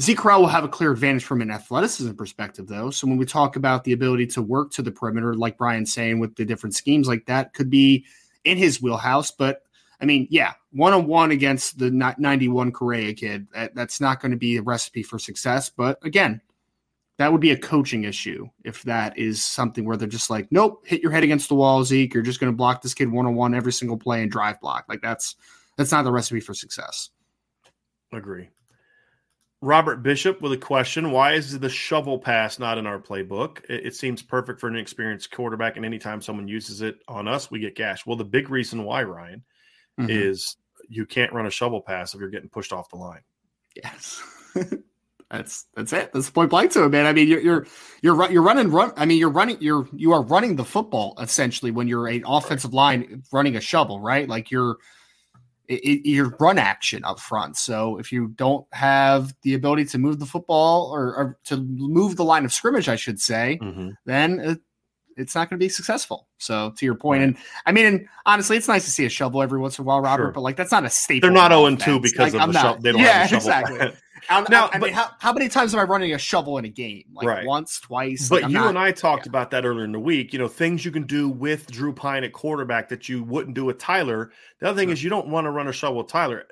Zeke Correll will have a clear advantage from an athleticism perspective, though. So when we talk about the ability to work to the perimeter, like Brian's saying, with the different schemes like that, could be in his wheelhouse. But I mean, yeah, one on one against the 91 Correa kid, that, that's not going to be a recipe for success. But again, that would be a coaching issue if that is something where they're just like, nope, hit your head against the wall, Zeke. You're just going to block this kid one on one every single play and drive block. Like that's that's not the recipe for success. Agree. Robert Bishop with a question: Why is the shovel pass not in our playbook? It, it, seems perfect for an experienced quarterback, and anytime someone uses it on us, we get gash. Well, the big reason why, Ryan, mm-hmm. is you can't run a shovel pass if you're getting pushed off the line. Yes. that's that's it. That's point blank to it, man. I mean, you're you're you're you're running run. I mean, you're running you're you are running the football essentially when you're an offensive line running a shovel, right? Like you're it, your run action up front. So if you don't have the ability to move the football or, or to move the line of scrimmage, I should say, mm-hmm. then it's not going to be successful. So to your point, right. and I mean, and honestly, it's nice to see a shovel every once in a while, Robert. Sure. But like that's not a staple. They're not zero oh and two because like, of the shovel. They don't yeah, have the shovel. Exactly. I'm, now, I mean, how, how, many times am I running a shovel in a game? Like right. once, twice. But like, you not, and I talked yeah. about that earlier in the week. You know, things you can do with Drew Pyne at quarterback that you wouldn't do with Tyler. The other thing is you don't want to run a shovel with Tyler,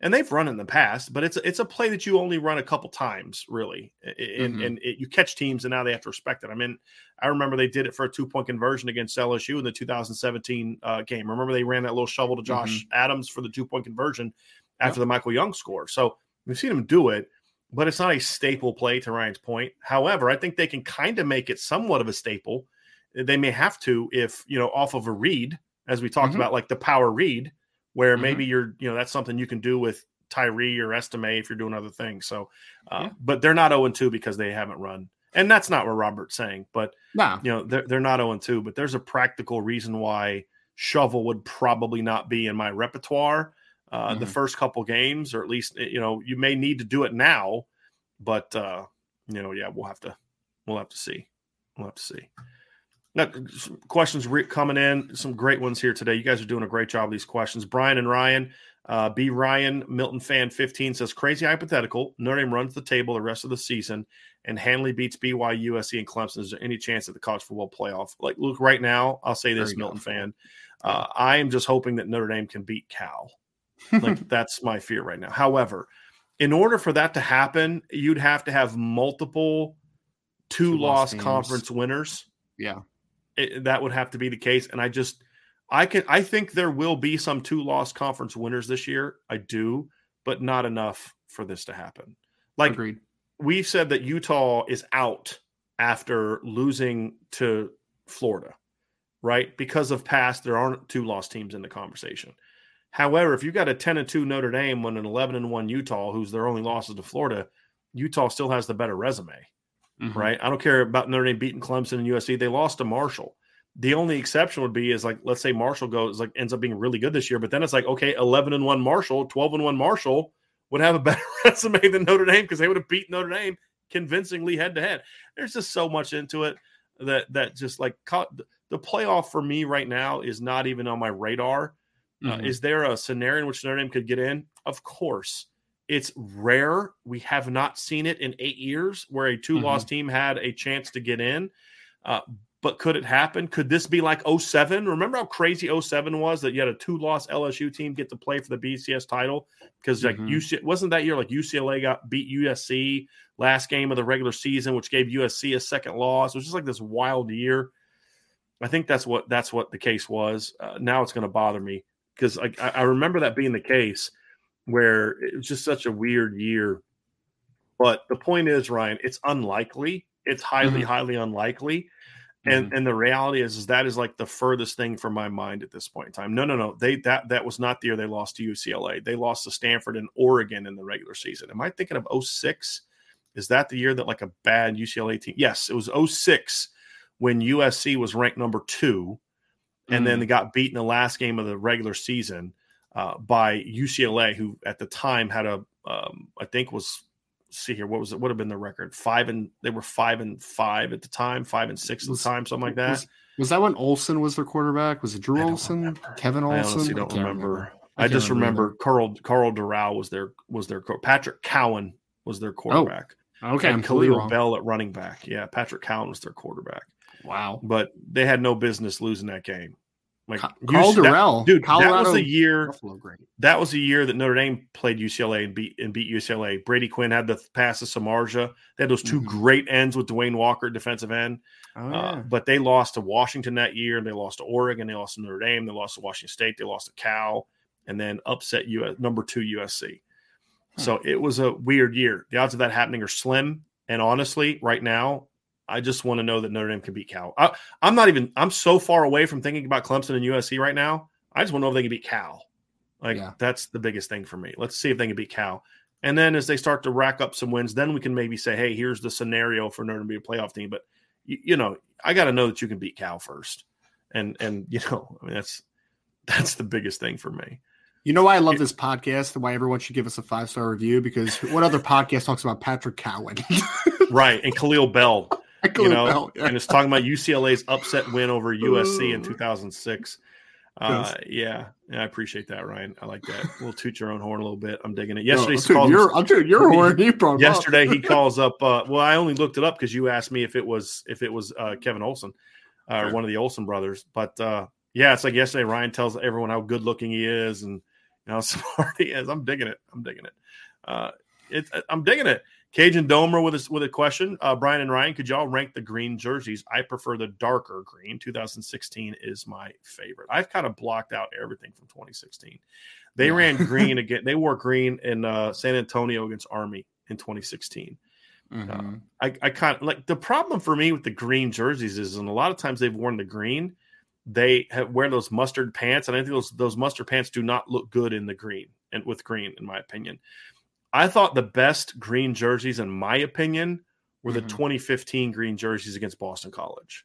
and they've run in the past, but it's it's a play that you only run a couple times, really, and mm-hmm. and it, you catch teams, and now they have to respect it. I mean, I remember they did it for a two point conversion against LSU in the 2017 uh, game. Remember they ran that little shovel to Josh mm-hmm. Adams for the two point conversion after yep. the Michael Young score. So we've seen them do it but it's not a staple play to Ryan's point. However, I think they can kind of make it somewhat of a staple. They may have to if, you know, off of a read, as we talked mm-hmm. about, like the power read, where mm-hmm. maybe you're, you know, that's something you can do with Tyree or Estime if you're doing other things. So, uh, yeah. but they're not 0 2 because they haven't run. And that's not what Robert's saying, but, nah. you know, they're, they're not 0 2, but there's a practical reason why Shovel would probably not be in my repertoire uh, mm-hmm. the first couple games, or at least eh, you know you may need to do it now. But uh, you know, yeah, we'll have to we'll have to see. We'll have to see. Now, questions re- coming in, some great ones here today. You guys are doing a great job of these questions. Brian and Ryan, uh, B. Ryan Milton fan 15 says crazy hypothetical. Notre Dame runs the table the rest of the season, and Hanley beats BYU, USC, and Clemson. Is there any chance at the college football playoff? Like, look, right now, I'll say this, Milton fan. Uh, I am just hoping that Notre Dame can beat Cal like that's my fear right now. However, in order for that to happen, you'd have to have multiple two loss conference winners. Yeah. It, that would have to be the case. And I just, I can, I think there will be some two loss conference winners this year. I do, but not enough for this to happen. Like, Agreed. we've said that Utah is out after losing to Florida, right? Because of past, there aren't two loss teams in the conversation. However, if you got a 10 and 2 Notre Dame and an 11 and 1 Utah, who's their only losses to Florida, Utah still has the better resume, mm-hmm. right? I don't care about Notre Dame beating Clemson and USC. They lost to Marshall. The only exception would be is like let's say Marshall goes like ends up being really good this year, but then it's like okay, 11 and 1 Marshall, 12 and 1 Marshall would have a better resume than Notre Dame because they would have beat Notre Dame convincingly head to head. There's just so much into it that that just like caught, the playoff for me right now is not even on my radar uh, mm-hmm. Uh, is there a scenario in which Notre Dame could get in? Of course. It's rare. We have not seen it in eight years where a two loss mm-hmm. team had a chance to get in. Uh, but could it happen? Could this be like 07? Remember how crazy 07 was that you had a two loss LSU team get to play for the BCS title? Because like mm-hmm. UC wasn't that year like UCLA got beat USC last game of the regular season, which gave USC a second loss. It was just like this wild year. I think that's what that's what the case was. Uh, now it's going to bother me because I, I remember that being the case where it was just such a weird year. But the point is, Ryan, it's unlikely. It's highly, mm-hmm. highly unlikely. And Mhm. and the reality is, is that is like the furthest thing from my mind at this point in time. No, no, no. They that that was not the year they lost to UCLA. They lost to Stanford and Oregon in the regular season. Am I thinking of 06? Is that the year that like a bad UCLA team? Yes, it was 06 when USC was ranked number two, and then Mm. they got beat in the last game of the regular season uh, by UCLA, who at the time had a um, I think was see here what was it would have been the record five and they were five and five at the time five and six at the time something like that Was, was that when Olson was their quarterback? Was it Drew I Olson? remember. Kevin I Olson? honestly don't can't remember. I I, just remember remember Carl Carl Dorrell was their was their co- Patrick Cowan was their quarterback. Okay, and Kahlil wrong. Bell at running back. Yeah, Patrick Cowan was their quarterback, Wow. but they had no business losing that game. Like Ca- you- Carl that- Dorrell, dude, that Colorado, was the year. That was the year that Notre Dame played UCLA and beat and beat UCLA. Brady Quinn had the pass to Samardzija. They had those 2 Mhm. great ends with Dwayne Walker, defensive end. Oh, Uh, but they lost to Washington that year. and They lost to Oregon. They lost to Notre Dame. They lost to Washington State. They lost to Cal, and then upset US number two USC. So it was a weird year. The odds of that happening are slim. And honestly, right now, I just want to know that Notre Dame can beat Cal. I, I'm not even. I'm so far away from thinking about Clemson and USC right now. I just want to know if they can beat Cal. Like Yeah. that's the biggest thing for me. Let's see if they can beat Cal. And then as they start to rack up some wins, then we can maybe say, hey, here's the scenario for Notre Dame to be a playoff team. But you, you know, I got to know that you can beat Cal first. And and you know, I mean that's that's the biggest thing for me. You know why I love this podcast and why everyone should give us a five star review? Because what other podcast talks about Patrick Cowan? Right. And Kahlil Bell, you know, yeah. and it's talking about UCLA's upset win over USC in 2006. Uh, yeah, yeah, I appreciate that, Ryan. I like that. We'll toot your own horn a little bit. I'm digging it. Yesterday, No, I'm dude, you're horn. Brought yesterday he calls up. Uh, well, I only looked it up because you asked me if it was if it was uh, Kevin Olson uh, or one of the Olson brothers. But uh, yeah, it's like yesterday. Ryan tells everyone how good looking he is and know, how smart he is. I'm digging it. I'm digging it. Uh, it I'm digging it. Cajun Domer with a, with a question. Uh, Brian and Ryan, could y'all rank the green jerseys? I prefer the darker green. 2016 is my favorite. I've kind of blocked out everything from 2016. They Yeah. ran green again. They wore green in uh, San Antonio against Army in 2016. Mhm. I, I kind of like the problem for me with the green jerseys is, and a lot of times they've worn the green, they have, wear those mustard pants, and I think those those mustard pants do not look good in the green and with green, in my opinion. I thought the best green jerseys, in my opinion, were the Mhm. 2015 green jerseys against Boston College.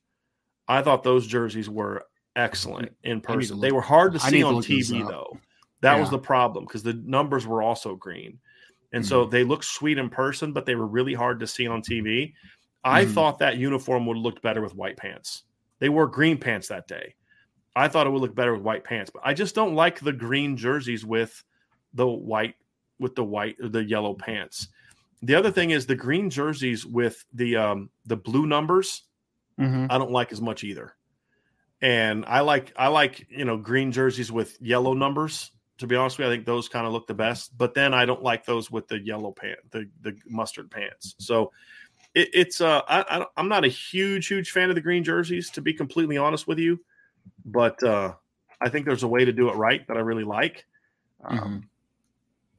I thought those jerseys were excellent in person. They were hard to see to on TV though. That was the problem because the numbers were also green. And Mm-hmm. so they looked sweet in person, but they were really hard to see on TV. I Mhm. thought that uniform would have looked better with white pants. They wore green pants that day. I thought it would look better with white pants, but I just don't like the green jerseys with the white with the white or the yellow pants. The other thing is the green jerseys with the um the blue numbers Mhm. I don't like as much either. And I like I like you know green jerseys with yellow numbers. To be honest with you, I think those kind of look the best. But then I don't like those with the yellow pant, the the mustard pants. So it, it's uh I, I I'm not a huge huge fan of the green jerseys to be completely honest with you. But uh I think there's a way to do it right that I really like. Um, Mhm.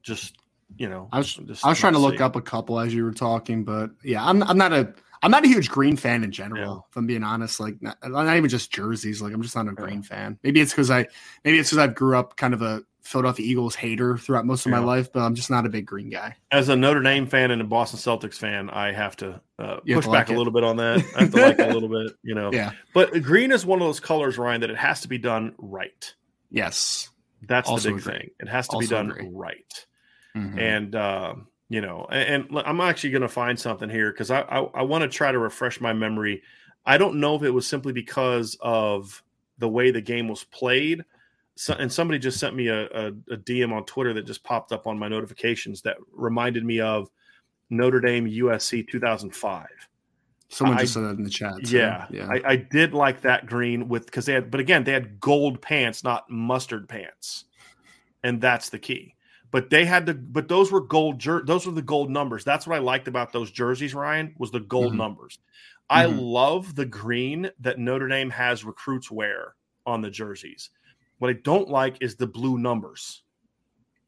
Just you know, I was just I was trying to look see. up a couple as you were talking, but yeah, I'm I'm not a I'm not a huge green fan in general. Yeah. If I'm being honest, like not, not even just jerseys. Like I'm just not a green fan. Maybe it's because I maybe it's because I grew up kind of a Philadelphia Eagles hater throughout most of my life, but I'm just not a big green guy. as a Notre Dame fan and a Boston Celtics fan, I have to uh, You have push to back like a little bit on that. I have to like it a little bit, you know. Yeah. But green is one of those colors, Ryan, that it has to be done right. Yes. That's Also the big agree. thing. It has to be done agree. right. Mhm. And um, you know, and, and I'm actually going to find something here because I I, I want to try to refresh my memory. I don't know if it was simply because of the way the game was played. So, and somebody just sent me a, a, a DM on Twitter that just popped up on my notifications that reminded me of Notre Dame USC 2005. Someone I- just said that in the chat. too. Yeah, Yeah. I, I did like that green with because they had, but again, they had gold pants, not mustard pants, and that's the key. But they had the, but those were gold. Jer- those were the gold numbers. That's what I liked about those jerseys. Ryan was the gold Mhm. numbers. I Mhm. love the green that Notre Dame has recruits wear on the jerseys. What I don't like is the blue numbers.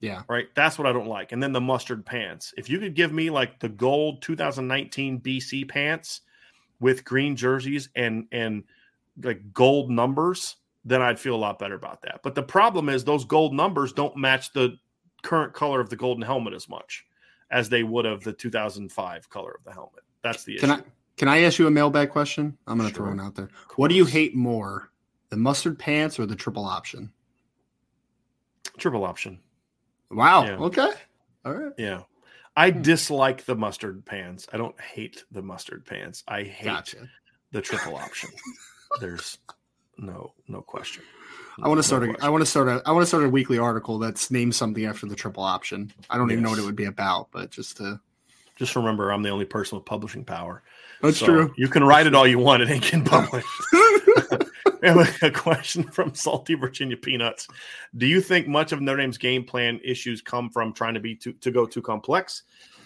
Yeah. Right. That's what I don't like. And then the mustard pants. If you could give me like the gold 2019 BC pants with green jerseys and and like gold numbers, then I'd feel a lot better about that. But the problem is those gold numbers don't match the current color of the golden helmet as much as they would of the 2005 color of the helmet. That's the issue. Can I can I ask you a mailbag question? I'm going to Sure. throw one out there. What do you hate more, the mustard pants or the triple option? Triple option. Wow. Yeah. Okay. All right. Yeah. I Hmm. dislike the mustard pants. I don't hate the mustard pants. I hate Gotcha. the triple option. There's no no question. I want to start. A, I want to start a. I want to start a weekly article that's named something after the triple option. I don't even know what it would be about, but just to. Just remember, I'm the only person with publishing power. That's So true. You can write it all you want; it ain't getting published. we have a, a question from Salty Virginia Peanuts. Do you think much of Notre Dame's game plan issues come from trying to be too, to go too complex,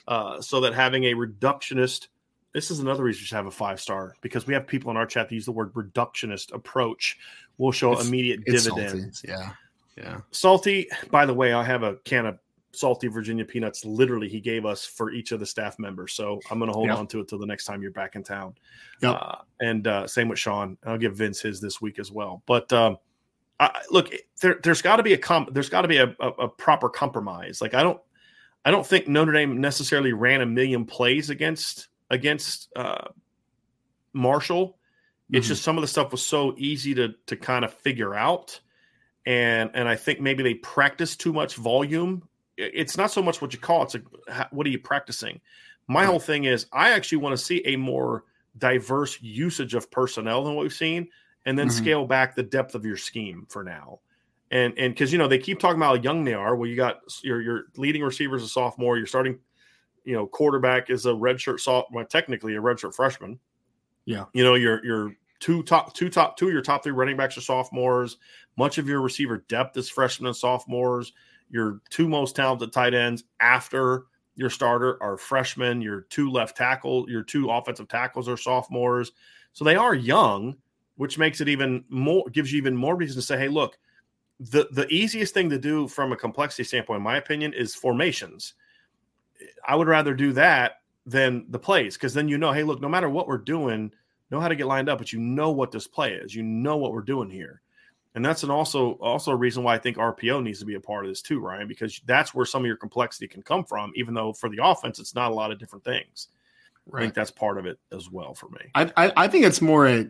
uh, so that having a reductionist? This is another reason to have a five star because we have people in our chat that use the word reductionist approach We'll show It's- immediate dividends. Yeah. Yeah. Salty, by the way, I have a can of salty Virginia peanuts. Literally, he gave us for each of the staff members. So I'm going to hold Yeah. on to it till the next time you're back in town. Yep. Uh, and uh, same with Sean. I'll give Vince his this week as well. But um, I, look, there, there's got to be a com- there's got to be a, a, a proper compromise. Like I don't, I don't think Notre Dame necessarily ran a million plays against against uh, Marshall. It's Mhm. just some of the stuff was so easy to to kind of figure out, and and I think maybe they practiced too much volume. It's not so much what you call it; it's like what are you practicing. My whole thing is I actually want to see a more diverse usage of personnel than what we've seen, and then Mhm. scale back the depth of your scheme for now. And and because you know they keep talking about how young they are. Well, you got your your leading receivers a sophomore. You're starting, you know, quarterback is a redshirt soft, well, technically a redshirt freshman. Yeah. You know, your your two top two top two of your top three running backs are sophomores. Much of your receiver depth is freshmen and sophomores. Your two most talented tight ends after your starter are freshmen. Your two left tackle, your two offensive tackles are sophomores. So they are young, which makes it even more gives you even more reason to say, hey, look, the the easiest thing to do from a complexity standpoint, in my opinion, is formations. I would rather do that than the plays because then you know, hey, look, no matter what we're doing, know how to get lined up, but you know what this play is. You know what we're doing here. And that's an also also a reason why I think RPO needs to be a part of this too, Ryan, because that's where some of your complexity can come from, even though for the offense it's not a lot of different things. I think that's part of it as well for me. I, I I think it's more a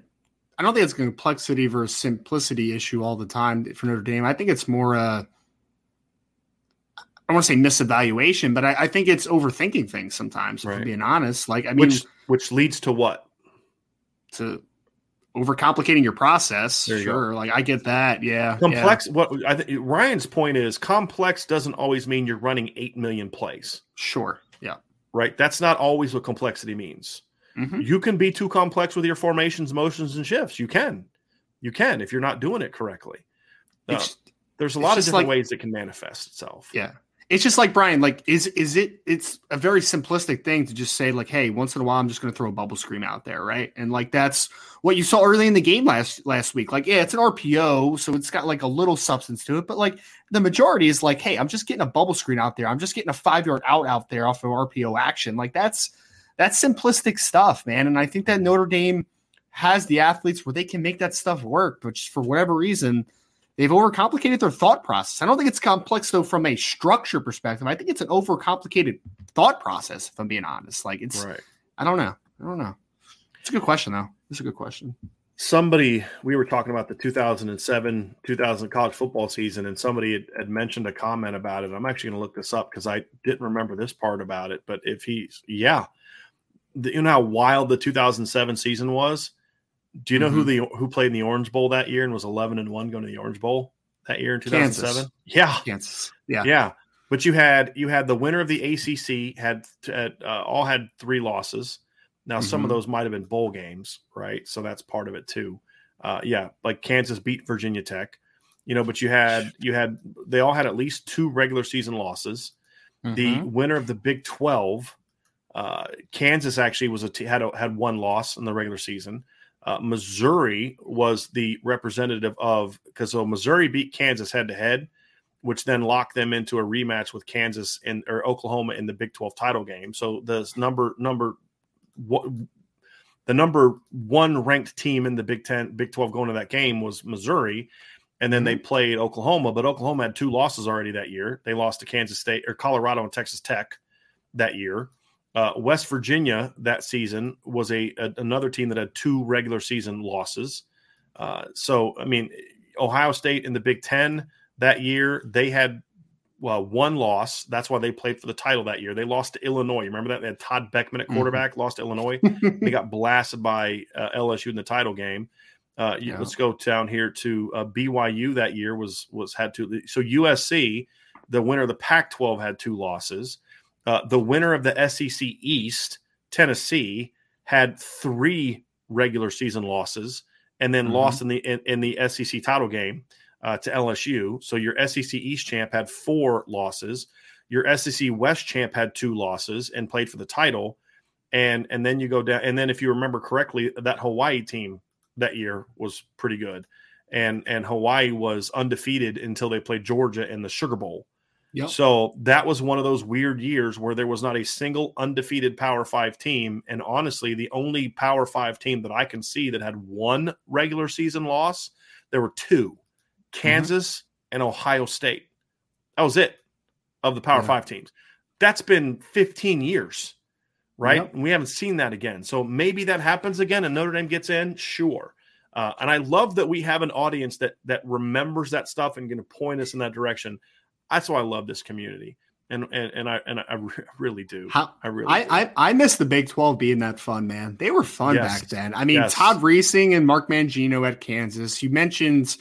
I don't think it's a complexity versus simplicity issue all the time for Notre Dame. I think it's more a don't want to say misevaluation, but I, I think it's overthinking things sometimes. If I'm being honest, like I mean, which which leads to what? to overcomplicating your process. You go. Sure, like I get that. Yeah, Complex. What I think Ryan's point is, complex doesn't always mean you're running eight million plays, sure, yeah. right? That's not always what complexity means. Mhm. You can be too complex with your formations, motions, and shifts. You can, you can if you're not doing it correctly. Uh, there's a lot of different like- ways it can manifest itself. Yeah. It's just like Brian, like, is is it it's a very simplistic thing to just say, like, hey, once in a while I'm just gonna throw a bubble screen out there, right? And like that's what you saw early in the game last last week. Like, yeah, it's an RPO, so it's got like a little substance to it, but like the majority is like, hey, I'm just getting a bubble screen out there. I'm just getting a five yard out out there off of RPO action. Like that's that's simplistic stuff, man. And I think that Notre Dame has the athletes where they can make that stuff work, but just for whatever reason, they've overcomplicated their thought process. I don't think it's complex though from a structure perspective. I think it's an overcomplicated thought process. If I'm being honest, like it's Right. I don't know. I don't know. It's a good question though. It's a good question. Somebody we were talking about the 2007 2000 college football season, and somebody had, had mentioned a comment about it. I'm actually going to look this up because I didn't remember this part about it. But if he's yeah, the, you know how wild the 2007 season was. Do you know who the who played in the Orange Bowl that year and was 11 and one going to the Orange Bowl that year in 2007? Yeah, Kansas. Yeah. yeah. But you had you had the winner of the ACC had, uh, all had three losses. Now some of Mhm. those might have been bowl games, right? So that's part of it too. Uh, yeah, like Kansas beat Virginia Tech, you know. But you had you had they all had at least two regular season losses. The Mhm. winner of the Big Twelve, uh, Kansas actually was a t- had a, had one loss in the regular season. Uh, Missouri was the representative of because so Missouri beat Kansas head to head, which then locked them into a rematch with Kansas and or Oklahoma in the Big Twelve title game. So the number number what the number one ranked team in the Big Ten, Big Twelve going to that game was Missouri, and then mm-hmm. they played Oklahoma. But Oklahoma had two losses already that year. They lost to Kansas State or Colorado and Texas Tech that year. Uh, West Virginia that season was a, a, another team that had two regular season losses. Uh, so I mean, Ohio State in the Big Ten that year they had well one loss. That's why they played for the title that year. They lost to Illinois. You Remember that they had Todd Boeckman at mm-hmm. quarterback. Mm-hmm. Lost to Illinois. they got blasted by uh, LSU in the title game. Uh, yeah. Let's go down here to uh, BYU that year was was had two. So USC, the winner of the Pac-12, had two losses. Uh, the winner of the SEC East, Tennessee, had three regular season losses and then mm-hmm. lost in the in, in, the SEC title game uh, to LSU. So your SEC East champ had four losses. Your SEC West champ had two losses and played for the title. And and then you go down. And then if you remember correctly, that Hawaii team that year was pretty good. And and Hawaii was undefeated until they played Georgia in the Sugar Bowl. Yep. So that was one of those weird years where there was not a single undefeated Power Five team. And honestly, the only Power Five team that I can see that had one regular season loss, there were two mm-hmm. Kansas mm-hmm. and Ohio State. That was it of the Power yeah. Five teams. That's been 15 years, right? Yep. we haven't seen that again. So maybe that happens again and Notre Dame gets in. Sure. Uh, and I love that we have an audience that that remembers that stuff and going to point us in that direction. That's why I love this community. And, and, and I and I really do. How, I really I, I, I miss the Big Twelve being that fun, man. They were fun yes. back then. I mean, yes. Todd Reesing and Mark Mangino at Kansas. You mentioned,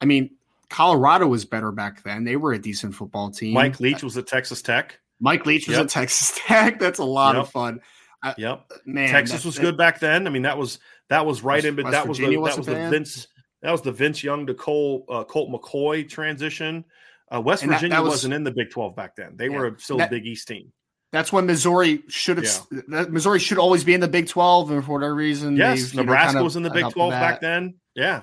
I mean, Colorado was better back then. They were a decent football team. Mike Leach was at Texas Tech. Mike Leach was yep. at Texas Tech. That's a lot yep. of fun. I, yep, man. Texas that, was that, good back then. I mean, that was that was right West, in, but that was the, that was the Vince that was the Vince Young to Cole uh, Colt McCoy transition. Uh, West and Virginia that, that was, not in the Big 12 back then. They yeah, were still that, a Big East team. That's when Missouri should have. Yeah. Missouri should always be in the Big 12, and for whatever reason, yes, Nebraska know, was in the Big 12 back then. Yeah,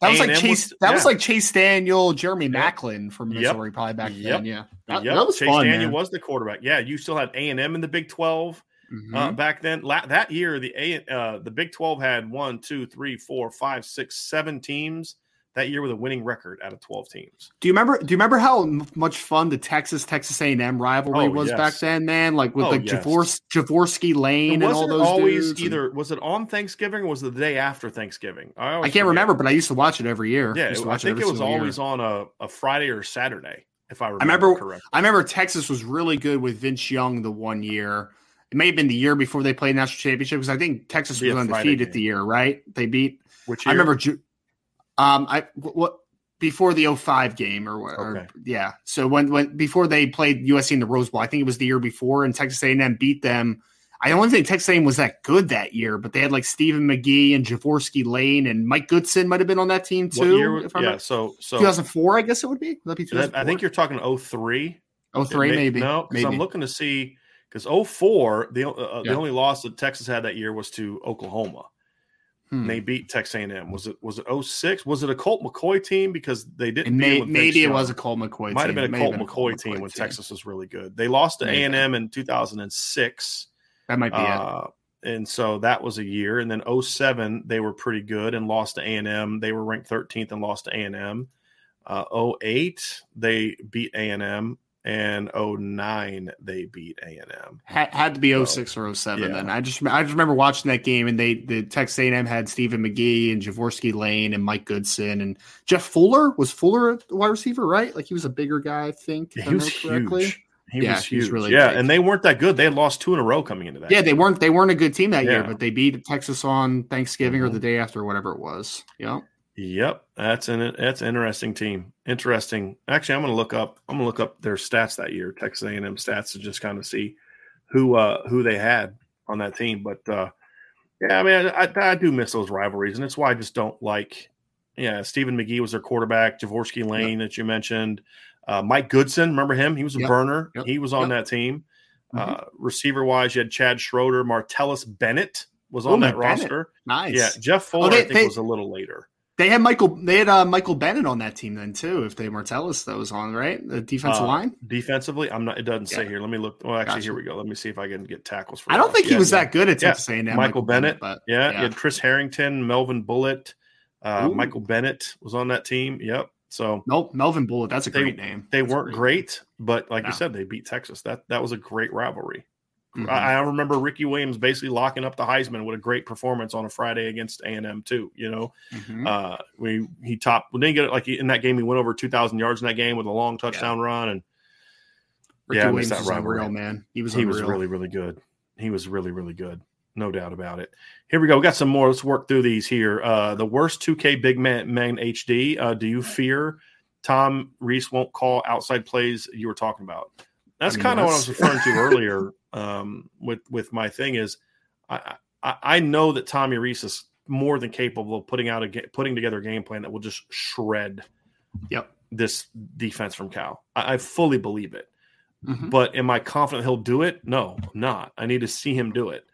that was A&M like Chase. Was, that yeah. was like Chase Daniel, Jeremy yep. Maclin from Missouri, yep. probably back yep. then. Yeah, that, yep. that was Chase fun, Daniel man. was the quarterback. Yeah, you still had A and M in the Big 12 mm-hmm. uh, back then. La- that year, the A uh, the Big 12 had one, two, three, four, five, six, seven teams that year with a winning record out of 12 teams. Do you remember do you remember how much fun the Texas Texas A&M rivalry oh, was yes. back then, man? Like with oh, like yes. Javors, Jorvorskie Lane and, and all those always dudes either was it on Thanksgiving or was it the day after Thanksgiving? I, I can't forget. remember, but I used to watch it every year. Yeah, I, I think it, it was always year. on a, a Friday or Saturday, if I remember, I remember correctly. I remember Texas was really good with Vince Young the one year. It may have been the year before they played national championship because I think Texas was undefeated the year, right? They beat. Which year? I remember. Um, I what before the 05 game or, or okay. yeah. So when when before they played USC in the Rose Bowl, I think it was the year before, and Texas A&M beat them. I don't think Texas A&M was that good that year, but they had like Stephen McGee and Jorvorskie Lane and Mike Goodson might have been on that team too. Year, yeah, remember. so so 2004, I guess it would be. Would that be I think you're talking 03. 03 may, maybe. No, because I'm looking to see because 04 the uh, uh, yeah. the only loss that Texas had that year was to Oklahoma. Hmm. they beat Texas A&M. Was it was it 06? Was it a Colt McCoy team because they didn't? May, maybe it was a Colt McCoy. Might team. have been a Colt McCoy, Colt team McCoy when team. Texas was really good. They lost to A and M in 2006. That might be uh, it. And so that was a year. And then 07, they were pretty good and lost to A and M. They were ranked 13th and lost to A and M. Uh, 08, they beat A and M and 09 they beat a&m had, had to be 06 so, or 07 yeah. then i just i just remember watching that game and they the texas a&m had stephen mcgee and jorvorskie lane and mike goodson and jeff fuller was fuller a wide receiver right like he was a bigger guy i think he was huge he yeah, was huge. really yeah, big. and they weren't that good. They had lost two in a row coming into that. Yeah, game. they weren't. They weren't a good team that yeah. year, but they beat Texas on Thanksgiving mm-hmm. or the day after, whatever it was. Yep. Yep, that's an that's an interesting team. Interesting. Actually, I'm going to look up. I'm going to look up their stats that year, Texas A&M stats, to just kind of see who uh who they had on that team. But uh yeah, I mean, I, I do miss those rivalries, and that's why I just don't like. Yeah, Stephen McGee was their quarterback. Jorvorskie Lane yep. that you mentioned. Uh, Mike Goodson, remember him? He was a yep. burner. Yep. He was on that team. Mm-hmm. Uh, receiver wise, you had Chad Schroeder, Martellus Bennett was on that Bennett. roster. Nice. Yeah, Jeff Fuller, oh, they, I think, they, was a little later. They had Michael. They had uh, Michael Bennett on that team then too. If they Martellus that was on right, the defensive Uh, line. Defensively, I'm not. It doesn't say Yeah. here. Let me look. Well, actually, Gotcha. here we go. Let me see if I can get tackles for. I don't think he was yeah. that good at Yeah. Texas A&M. Michael Bennett. but Yeah, yeah. Chris Harrington, Melvin Bullitt, uh, Michael Bennett was on that team. Yep. So Mel- Melvin Bullitt. That's a They- great name. they That's weren't great great, but like No. you said, they beat Texas. That that was a great rivalry. Mhm. I, I remember Ricky Williams basically locking up the Heisman with a great performance on a Friday against A and M too. You know, Mhm. uh, we he topped. We didn't get it like in that game. He went over two thousand yards in that game with a long touchdown run, and Ricky yeah, Williams that was rivalry. unreal, man. He was he unreal. was really really good. He was really really good. No doubt about it. Here we go. We got some more. Let's work through these here. Uh, the worst 2K big man, man HD. Uh, do you fear Tom Rees won't call outside plays you were talking about? That's I mean, kind of what I was referring to earlier um, with with my thing is I, I I know that Tommy Rees is more than capable of putting out a putting together a game plan that will just shred Yep. this defense from Cal. I, I fully believe it. Mhm. But am I confident he'll do it? No, I'm not. I need to see him do it.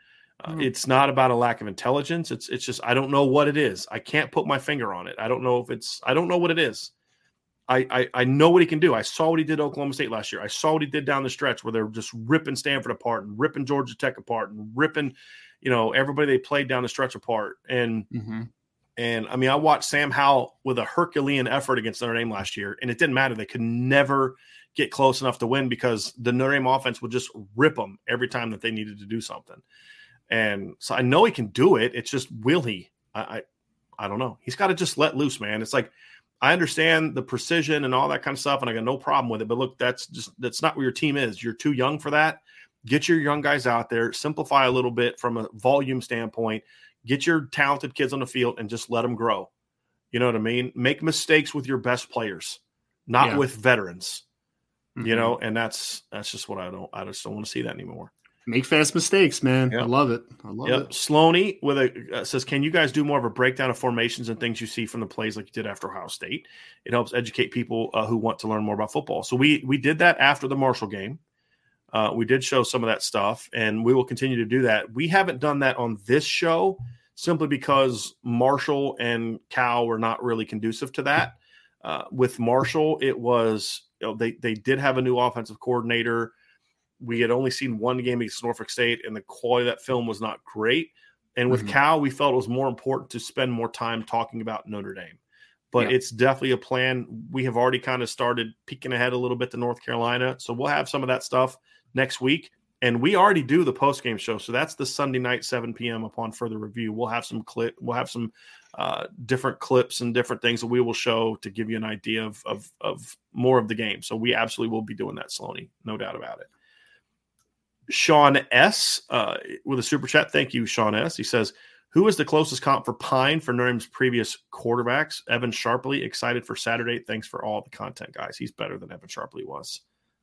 Uh, Mm. It's not about a lack of intelligence. It's it's just I don't know what it is. I can't put my finger on it. I don't know if it's I don't know what it is. I, I I know what he can do. I saw what he did at Oklahoma State last year. I saw what he did down the stretch where they're just ripping Stanford apart and ripping Georgia Tech apart and ripping, you know, everybody they played down the stretch apart. And Mhm. and I mean, I watched Sam Howell with a Herculean effort against Notre Dame last year, and it didn't matter. They could never get close enough to win because the Notre Dame offense would just rip them every time that they needed to do something. And so I know he can do it. It's just will he? I I, I don't know. He's got to just let loose, man. It's like I understand the precision and all that kind of stuff, and I got no problem with it. But look, that's just that's not where your team is. You're too young for that. Get your young guys out there, simplify a little bit from a volume standpoint get your talented kids on the field and just let them grow. You know what I mean? Make mistakes with your best players, not Yeah. with veterans. You Mhm. know, and that's that's just what I don't. I just don't want to see that anymore. Make fast mistakes, man. Yep. I love it. I love Yep. it. Sloaney with a uh, says, "Can you guys do more of a breakdown of formations and things you see from the plays like you did after Ohio State? It helps educate people uh, who want to learn more about football." So we we did that after the Marshall game. Uh, we did show some of that stuff, and we will continue to do that. We haven't done that on this show simply because Marshall and Cal were not really conducive to that. Uh, with Marshall, it was you know, they they did have a new offensive coordinator. We had only seen one game against Norfolk State, and the quality of that film was not great. And with Mhm. Cal, we felt it was more important to spend more time talking about Notre Dame. But Yeah. it's definitely a plan. We have already kind of started peeking ahead a little bit to North Carolina, so we'll have some of that stuff next week. And we already do the post game show, so that's the Sunday night, seven p.m. Upon further review, we'll have some clip, we'll have some uh, different clips and different things that we will show to give you an idea of of of more of the game. So we absolutely will be doing that, Sloaney, no doubt about it. Sean S. Uh, with a super chat. Thank you, Sean S. He says, Who is the closest comp for Pyne for Notre Dame's previous quarterbacks? Evan Sharpley, excited for Saturday. Thanks for all the content, guys. He's better than Evan Sharpley was.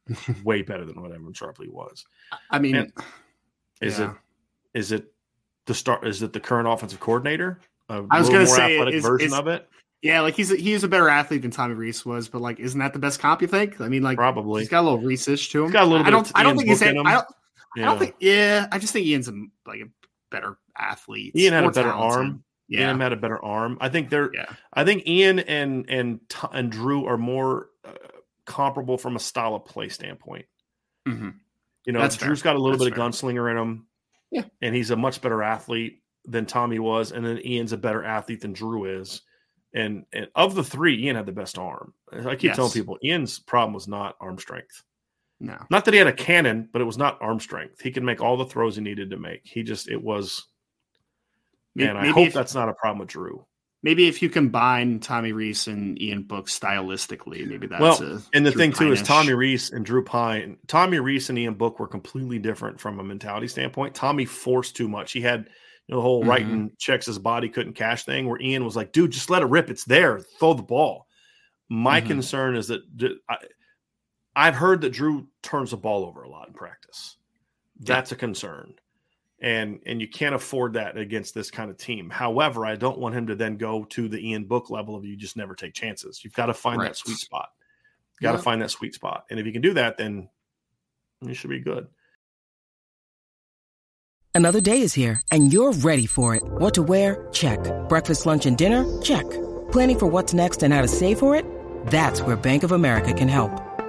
Way better than what Evan Sharpley was. I mean, And- Is Yeah. it is it the start is it the current offensive coordinator? A I was gonna say, athletic is- version is- of it? yeah, like he's a, he's a better athlete than Tommy Rees was, but like, isn't that the best comp? You think? I mean, like, Probably. he's got a little Rees-ish to him. He's got a little I bit don't. of I don't think he's. had- I don't. I Yeah. don't think. Yeah, I just think Ian's a, like a better athlete. Ian had a better talented. arm. Yeah, Ian had a better arm. I think they're yeah, I think Ian and and and Drew are more uh, comparable from a style of play standpoint. Mhm. You know, That's fair. Drew's got a little That's bit of gunslinger in him. Yeah. And he's a much better athlete than Tommy was. And then Ian's a better athlete than Drew is. And, and of the three, Ian had the best arm. I keep telling people Ian's problem was not arm strength. No. Not that he had a cannon, but it was not arm strength. He could make all the throws he needed to make. He just, it was, May- and I hope if, that's not a problem with Drew. maybe if you combine Tommy Rees and Ian Book stylistically, maybe that's Well, a And the Drew thing too is Tommy Rees and Drew Pyne. Tommy Rees and Ian Book were completely different from a mentality standpoint. Tommy forced too much. He had you know, the whole Mhm. writing checks his body couldn't cash thing, where Ian was like, "Dude, just let it rip. It's there. Throw the ball." My Mhm. concern is that I, I've heard that Drew turns the ball over a lot in practice. That's a concern. And and you can't afford that against this kind of team. However, I don't want him to then go to the Ian Book level of you just never take chances. You've got to find Right. that sweet spot. You've Got to find that sweet spot. And if you can do that, then you should be good. Another day is here, and you're ready for it. What to wear? Check. Breakfast, lunch, and dinner? Check. Planning for what's next and how to save for it? That's where Bank of America can help.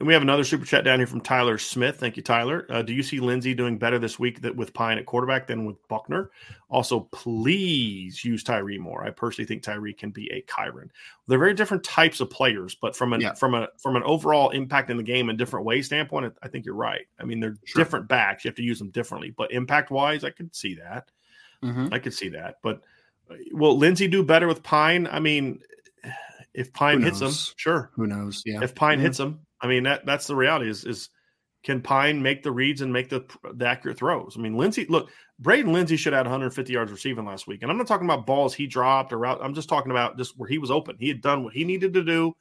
And we have another super chat down here from Tyler Smith. Thank you, Tyler. Uh, do you see Lenzy doing better this week that with Pyne at quarterback than with Buchner? Also, please use Tyree more. I personally think Tyree can be a Kyren. They're very different types of players, but from an yeah. from a from an overall impact in the game in different ways standpoint, I think you're right. I mean, they're sure. different backs. You have to use them differently, but impact wise, I could see that. Mm-hmm. I could see that. But uh, will Lenzy do better with Pyne? I mean, if Pyne hits him, sure. Who knows? Yeah. If Pyne mm-hmm. hits him, I mean that that's the reality. Is is can Pyne make the reads and make the, the accurate throws? I mean, Lenzy, look, Braden Lenzy should have had 150 yards receiving last week, and I'm not talking about balls he dropped or route. I'm just talking about just where he was open. He had done what he needed to do,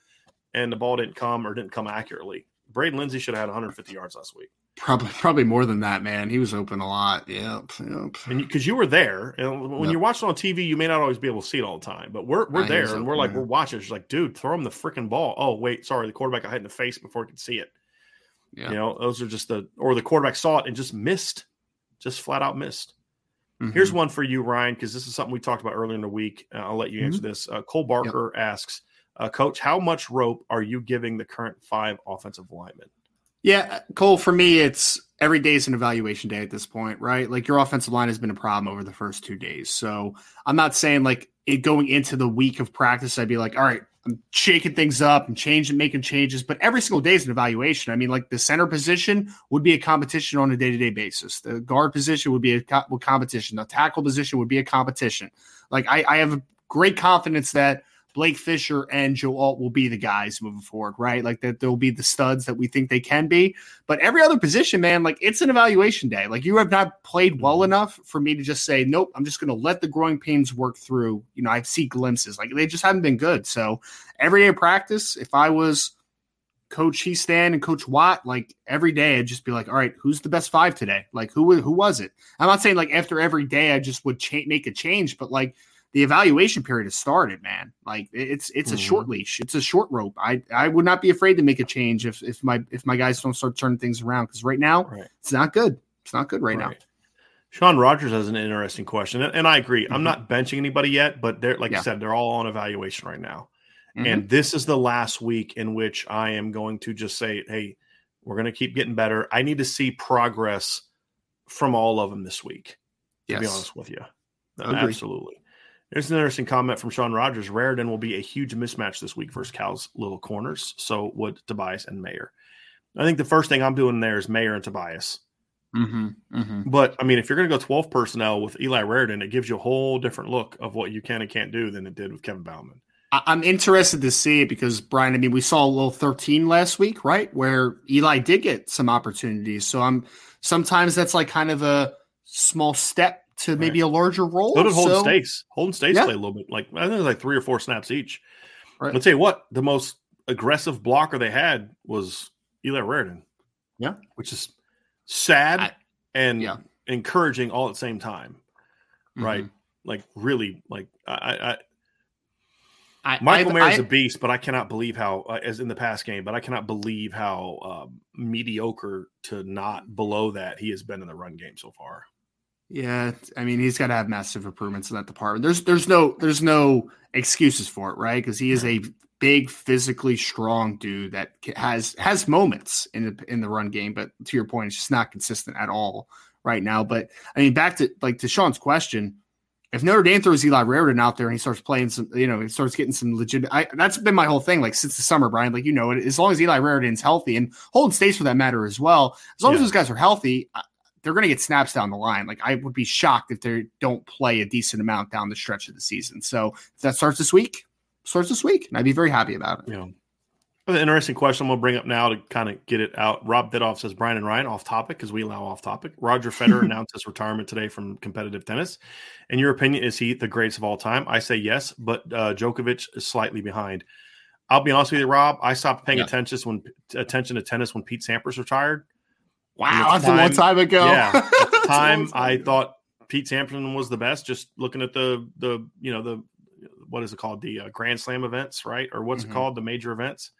and the ball didn't come or didn't come accurately. Braden Lenzy should have had 150 yards last week. Probably, probably more than that, man. He was open a lot. Yep, yep. And because you, you, were there, and when yep. you're watching on TV, you may not always be able to see it all the time. But we're we're there, and we're like we're watching. It's like, dude, throw him the freaking ball. Oh wait, sorry, the quarterback got hit in the face before he could see it. Yeah. You know, those are just the or the quarterback saw it and just missed, just flat out missed. Mm-hmm. Here's one for you, Ryan, because this is something we talked about earlier in the week. Uh, I'll let you answer mm-hmm. this. Uh, Cole Barker yep. asks, uh, Coach, how much rope are you giving the current five offensive linemen? Yeah, Cole, for me, it's every day is an evaluation day at this point, right? Like your offensive line has been a problem over the first two days. So I'm not saying like it going into the week of practice, I'd be like, all right, I'm shaking things up and changing, making changes. But every single day is an evaluation. I mean, like the center position would be a competition on a day to day basis. The guard position would be a co- competition. The tackle position would be a competition. Like I, I have great confidence that Blake Fisher and Joe Alt will be the guys moving forward, right? Like that they'll be the studs that we think they can be. But every other position, man, like it's an evaluation day. Like you have not played well mm-hmm. enough for me to just say, nope, I'm just going to let the growing pains work through. You know, I see glimpses. Like they just haven't been good. So every day of practice, if I was Coach Hiestand and Coach Watt, like every day, I'd just be like, all right, who's the best five today? Like who who was it? I'm not saying like after every day I just would cha- make a change, but like the evaluation period has started, man. Like it's it's mm-hmm. a short mm-hmm. leash, it's a short rope. I I would not be afraid to make a change if if my if my guys don't start turning things around because right now right. it's not good. It's not good right, right. now. Sean Rogers has an interesting question, and, and I agree. Mm-hmm. I'm not benching anybody yet, but they're like yeah. you said, they're all on evaluation right now. Mm-hmm. And this is the last week in which I am going to just say, hey, we're going to keep getting better. I need to see progress from all of them this week. To yes. be honest with you, absolutely. There's an interesting comment from Sean Rogers. Raridon will be a huge mismatch this week versus Cal's little corners. So would Tobias and Mayer. I think the first thing I'm doing there is Mayer and Tobias. Mm-hmm, mm-hmm. But I mean, if you're going to go 12 personnel with Eli Raridon, it gives you a whole different look of what you can and can't do than it did with Kevin Bauman. I'm interested to see it because Brian. I mean, we saw a little 13 last week, right, where Eli did get some opportunities. So I'm sometimes that's like kind of a small step to right. maybe a larger role. So did Holden so, Staes. Holden Staes yeah. played a little bit, like I think it was like three or four snaps each. Right. I'll tell you what, the most aggressive blocker they had was Eli Raridon. Yeah, which is sad I, and yeah. encouraging all at the same time. Mm-hmm. Right, like really, like I, I I, Michael Mayer is a beast, but I cannot believe how, uh, as in the past game, but I cannot believe how uh, mediocre to not below that he has been in the run game so far. Yeah, I mean he's got to have massive improvements in that department. There's there's no there's no excuses for it, right? Because he is a big, physically strong dude that has has moments in the in the run game, but to your point, it's just not consistent at all right now. But I mean, back to like to Sean's question, if Notre Dame throws Eli Raridon out there and he starts playing some, you know, he starts getting some legit. I, that's been my whole thing, like since the summer, Brian. Like you know, as long as Eli Raridon's healthy and Holden Staes for that matter as well, as long yeah. as those guys are healthy, they're going to get snaps down the line. Like I would be shocked if they don't play a decent amount down the stretch of the season. So if that starts this week, starts this week, and I'd be very happy about it. Yeah. An interesting question I'm going to bring up now to kind of get it out. Rob Bidoff says Brian and Ryan off topic because we allow off topic. Roger Federer announced his retirement today from competitive tennis. In your opinion, is he the greatest of all time? I say yes, but uh, Djokovic is slightly behind. I'll be honest with you, Rob. I stopped paying yeah. attention when attention to tennis when Pete Sampras retired. Wow, that's a long time ago. Yeah, at the time I thought Pete Sampson was the best. Just looking at the the you know the what is it called the uh, Grand Slam events, right? Or what's mm-hmm. it called the major events?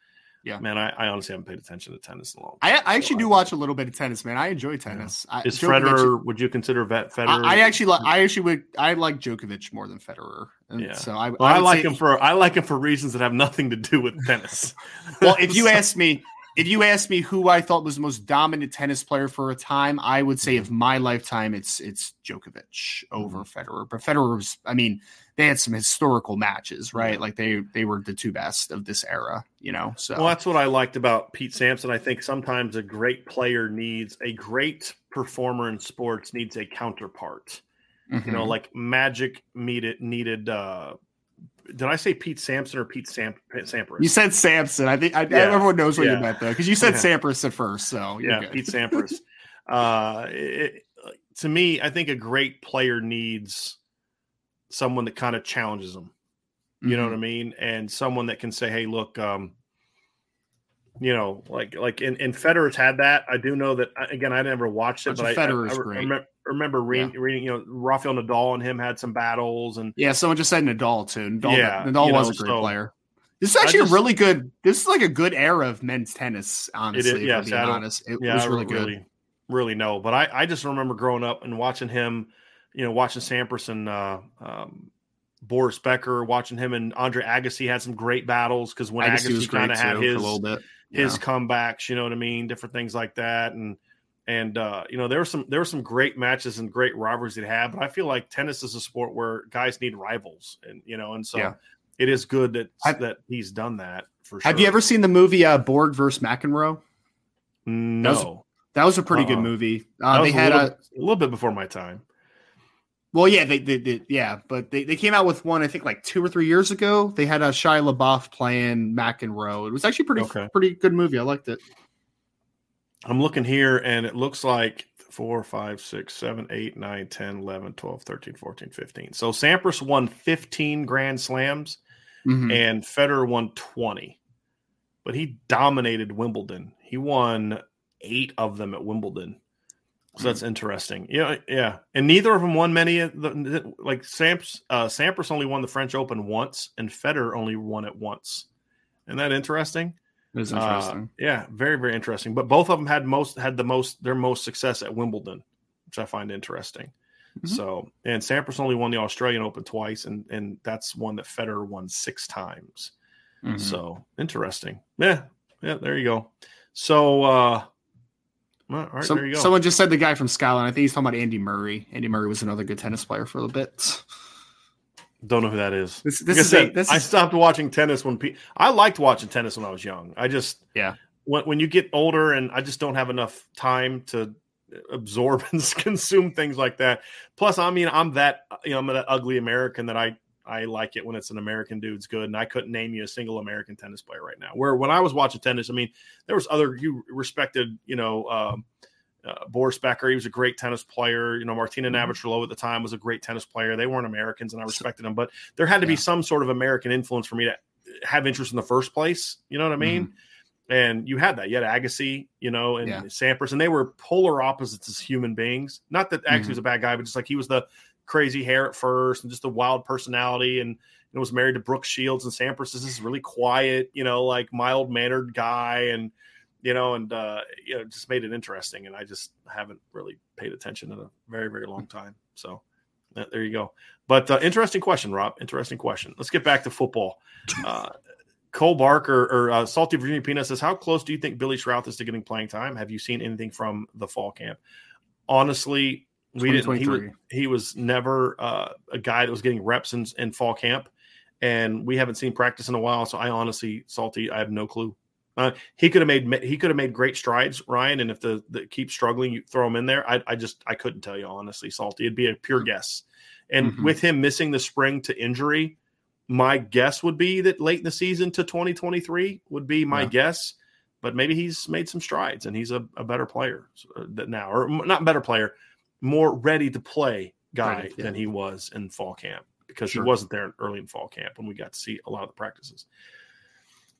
Yeah, man, I, I, honestly haven't paid attention to tennis in a long time. I, I actually so do I watch a little bit of tennis, man. I enjoy tennis. Yeah. Is Federer? Would you consider vet Federer? I, I, actually like. I actually would. I like Djokovic more than Federer. And yeah. So I, well, I, like him for. I like him for reasons that have nothing to do with tennis. well, if you ask me, if you ask me who I thought was the most dominant tennis player for a time, I would say of my lifetime, it's it's Djokovic over mm-hmm. Federer. But Federer was, I mean, they had some historical matches, right? Like they they were the two best of this era, you know. So well, that's what I liked about Pete Sampson. I think sometimes a great player needs a great performer in sports needs a counterpart. Mm-hmm. You know, mm-hmm. like Magic needed needed uh, did I say Pete Sampson or Pete Sam, Sampras? You said Sampson. I think I, yeah. everyone knows what yeah. you meant though, because you said yeah. Sampras at first. So yeah, good. Pete Sampras. uh, it, to me, I think a great player needs someone that kind of challenges them. You mm-hmm. know what I mm-hmm. mean? And someone that can say, "Hey, look, um, you know, like like in, in Federer's had that. I do know that again. I never watched it, but I, I, I, I, remember reading, yeah. reading, you know, Rafael Nadal and him had some battles, and yeah, someone just said Nadal too. Nadal, yeah, Nadal was know, a great so, player. This is actually just, a really good. This is like a good era of men's tennis. Honestly, it is, being honest, it yeah, was really good. Really, really know, but I, I just remember growing up and watching him, you know, watching Sampras and uh, um, Boris Becker, watching him and Andre Agassi had some great battles because when Agassi, Agassi kind of had his a little bit. Yeah. his comebacks, you know what I mean, different things like that, and and uh, you know, there were some there were some great matches and great rivalries that had, but I feel like tennis is a sport where guys need rivals, and you know, and so yeah. it is good that have, that he's done that for sure. Have you ever seen the movie uh, Borg versus McEnroe? No, that was, that was a pretty uh-uh. good movie. Uh, they had a little, a, a little bit before my time. Well, yeah, they, they, they, yeah, but they, they came out with one I think like two or three years ago. They had a Shia LaBeouf playing McEnroe. It was actually pretty okay. pretty good movie. I liked it. I'm looking here and it looks like 4, 5, 6, 7, 8, 9, 10, 11, 12, 13, 14, 15. So Sampras won 15 Grand Slams mm-hmm. and Federer won 20. But he dominated Wimbledon. He won eight of them at Wimbledon. So that's mm-hmm. interesting. Yeah, yeah. And neither of them won many of the like Samps uh Sampras only won the French Open once and Federer only won it once. Isn't that interesting? It's uh, interesting. Uh, yeah, very very interesting. But both of them had most had the most their most success at Wimbledon, which I find interesting. Mm-hmm. So, and Sampras only won the Australian Open twice, and and that's one that Federer won six times. Mm-hmm. So interesting. Yeah, yeah. There you go. So, uh, all right, so, there you go. Someone just said the guy from Scotland. I think he's talking about Andy Murray. Andy Murray was another good tennis player for a little bit. Don't know who that is. This, this like is, I, said, this I stopped watching tennis when pe- I liked watching tennis when I was young. I just yeah. When when you get older and I just don't have enough time to absorb and consume things like that. Plus, I mean, I'm that you know I'm that ugly American that I I like it when it's an American dude's good, and I couldn't name you a single American tennis player right now. Where when I was watching tennis, I mean, there was other you respected, you know. Um, uh, Boris Becker, he was a great tennis player. You know, Martina mm-hmm. Navratilova at the time was a great tennis player. They weren't Americans, and I respected them, but there had to yeah. be some sort of American influence for me to have interest in the first place. You know what I mean? Mm-hmm. And you had that. You had Agassi, you know, and yeah. Sampras, and they were polar opposites as human beings. Not that Agassi mm-hmm. was a bad guy, but just like he was the crazy hair at first and just a wild personality and you know, was married to Brooke Shields and Sampras is this really quiet, you know, like mild mannered guy and you know, and uh, you know, just made it interesting. And I just haven't really paid attention in a very, very long time. So uh, there you go. But uh, interesting question, Rob. Interesting question. Let's get back to football. Uh, Cole Barker or uh, Salty Virginia Peanut says, "How close do you think Billy Schrauth is to getting playing time? Have you seen anything from the fall camp?" Honestly, we didn't. He was, he was never uh, a guy that was getting reps in, in fall camp, and we haven't seen practice in a while. So I honestly, Salty, I have no clue. Uh, he could have made he could have made great strides, Ryan. And if the, the keep struggling, you throw him in there. I, I just I couldn't tell you honestly, Salty. It'd be a pure guess. And mm-hmm. with him missing the spring to injury, my guess would be that late in the season to 2023 would be my yeah. guess. But maybe he's made some strides and he's a, a better player uh, now, or not better player, more ready to play guy right, yeah. than he was in fall camp because sure. he wasn't there early in fall camp when we got to see a lot of the practices.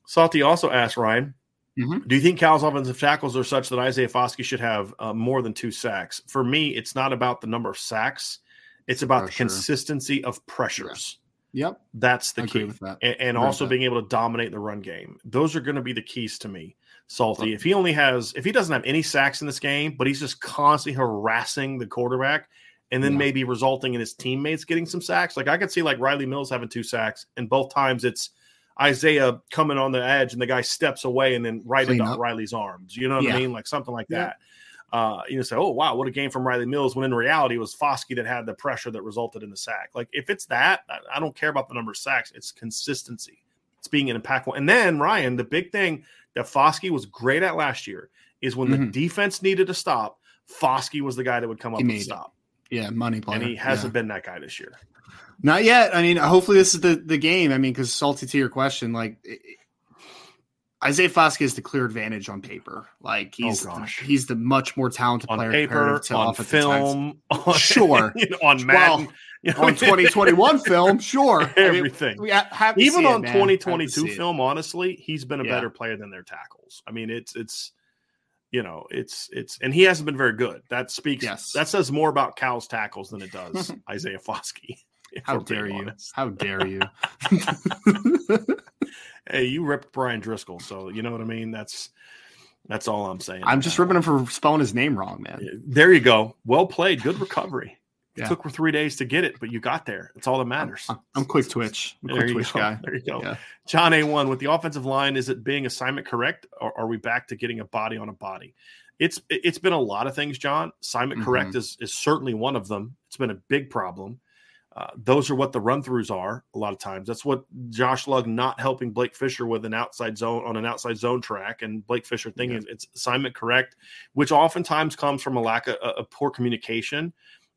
Salty also asked Ryan, mm-hmm. do you think Cal's offensive tackles are such that Isaiah Foskey should have uh, more than two sacks? For me, it's not about the number of sacks; it's about the consistency of pressures. Yeah. Yep, that's the key, that. and, and also being able to dominate the run game. Those are going to be the keys to me. Salty. If he only has, if he doesn't have any sacks in this game, but he's just constantly harassing the quarterback, and then yeah. maybe resulting in his teammates getting some sacks. Like I could see like Riley Mills having two sacks, and both times it's Isaiah coming on the edge and the guy steps away and then right Clean into up. Riley's arms. You know what yeah. I mean? Like something like yeah. that. Uh, you know, say, oh wow, what a game from Riley Mills. When in reality, it was Foskey that had the pressure that resulted in the sack. Like if it's that, I, I don't care about the number of sacks. It's consistency. It's being an impactful. And then Ryan, the big thing that Foskey was great at last year is when mm-hmm. the defense needed to stop, Foskey was the guy that would come up and stop. Yeah, money player. And he hasn't yeah. been that guy this year. Not yet. I mean, hopefully this is the the game. I mean, because salty to your question, like it, Isaiah Foskey is the clear advantage on paper. Like oh, he's oh he's the much more talented player on player paper, to on film, on, sure, you know, on Madden. Well, you know, on 2021 film, sure, everything. I mean, we even on it, 2022 film, honestly, he's been a yeah. better player than their tackles. I mean, it's it's you know, it's it's and he hasn't been very good. That speaks yes. that says more about Cal's tackles than it does Isaiah Foskey. How dare you? Honest. How dare you? hey, you ripped Brian Driscoll, so you know what I mean. That's that's all I'm saying. I'm just ripping him for spelling his name wrong, man. There you go. Well played. Good recovery. It yeah. took for three days to get it, but you got there. It's all that matters. I'm, I'm quick twitch. I'm quick twitch go. guy. There you go. Yeah. John A1 with the offensive line, is it being assignment correct, or are we back to getting a body on a body? It's it's been a lot of things, John. Assignment mm-hmm. correct is is certainly one of them. It's been a big problem. Uh, those are what the run throughs are a lot of times. That's what Josh Lugg not helping Blake Fisher with an outside zone on an outside zone track, and Blake Fisher thinking yeah. it's assignment correct, which oftentimes comes from a lack of, of, poor communication.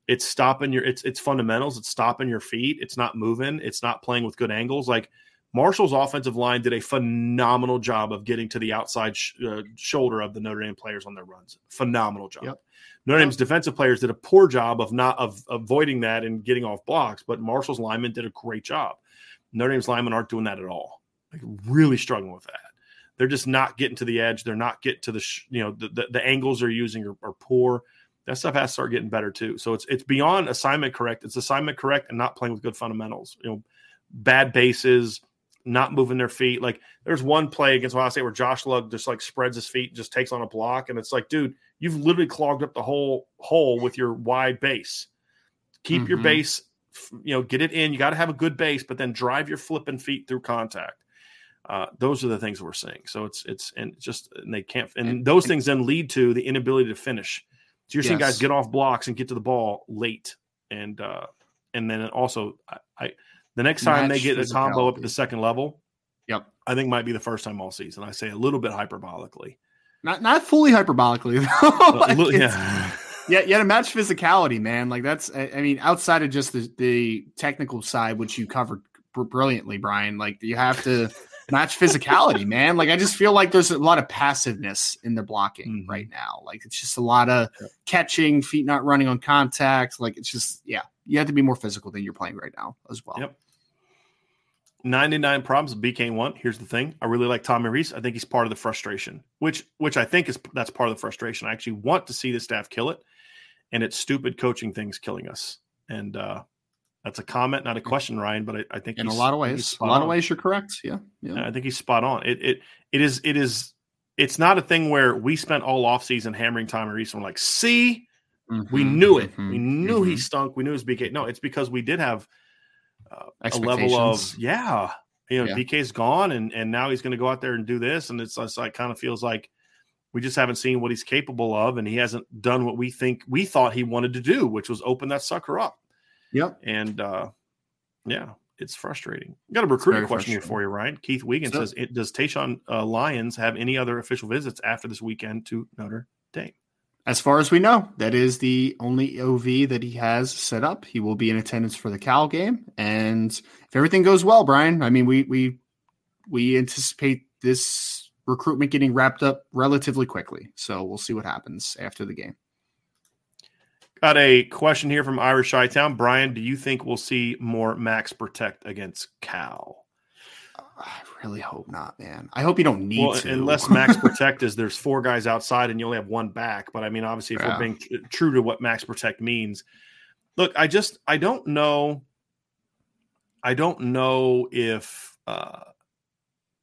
It's stopping your it's it's fundamentals. It's stopping your feet. It's not moving. It's not playing with good angles. Like Marshall's offensive line did a phenomenal job of getting to the outside sh- uh, shoulder of the Notre Dame players on their runs. Phenomenal job. Yep. Notre Dame's defensive players did a poor job of not of avoiding that and getting off blocks, but Marshall's linemen did a great job. Notre Dame's linemen aren't doing that at all. Like really struggling with that. They're just not getting to the edge. They're not getting to the sh- you know the, the, the angles they're using are, are poor. That stuff has to start getting better too. So it's it's beyond assignment correct. It's assignment correct and not playing with good fundamentals. You know, bad bases, not moving their feet. Like there's one play against Ohio State where Josh Lugg just like spreads his feet, just takes on a block, and it's like, dude, you've literally clogged up the whole hole with your wide base. Keep mm-hmm. your base, you know, get it in. You got to have a good base, but then drive your flipping feet through contact. Uh, those are the things we're seeing. So it's it's and just and they can't and, those things then lead to the inability to finish. So you're yes. seeing guys get off blocks and get to the ball late, and uh, and then also I, I the next time Match they get a combo up at the second level, yep, I think might be the first time all season. I say a little bit hyperbolically. Not not fully hyperbolically though. like yeah. yeah, you had to match physicality, man. Like that's, I mean, outside of just the, the technical side, which you covered brilliantly, Brian. Like you have to match physicality, man. Like I just feel like there's a lot of passiveness in the blocking mm-hmm. right now. Like it's just a lot of catching, feet not running on contact. Like it's just, yeah, you have to be more physical than you're playing right now as well. Yep. 99 problems BK one. Here's the thing. I really like Tommy Rees. I think he's part of the frustration, which which I think is that's part of the frustration. I actually want to see the staff kill it, and it's stupid coaching things killing us. And uh, that's a comment, not a question, Ryan. But I, I think in a lot of ways, a lot on. of ways, you're correct. Yeah, yeah. I think he's spot on. It it it is it is it's not a thing where we spent all offseason hammering Tommy Rees and we're like, see, mm-hmm, we knew it. Mm-hmm, we knew mm-hmm. he stunk. We knew his BK. No, it's because we did have uh, a level of yeah. You know, yeah. BK's gone and and now he's going to go out there and do this, and it's, it's like kind of feels like we just haven't seen what he's capable of, and he hasn't done what we think we thought he wanted to do, which was open that sucker up. Yep. And uh, yeah, it's frustrating. Got a recruiting question here for you, Ryan. Keith Wiegand so, says, "Does Tayshawn uh, Lyons have any other official visits after this weekend to Notre Dame?" As far as we know, that is the only OV that he has set up. He will be in attendance for the Cal game, and if everything goes well, Brian, I mean, we we we anticipate this recruitment getting wrapped up relatively quickly. So we'll see what happens after the game. Got a question here from Irish Town. Brian, do you think we'll see more max protect against Cal? I really hope not, man. I hope you don't need well, to. Unless max protect is there's four guys outside and you only have one back. But I mean, obviously, if yeah. we're being t- true to what max protect means, look, I just I don't know. I don't know if uh,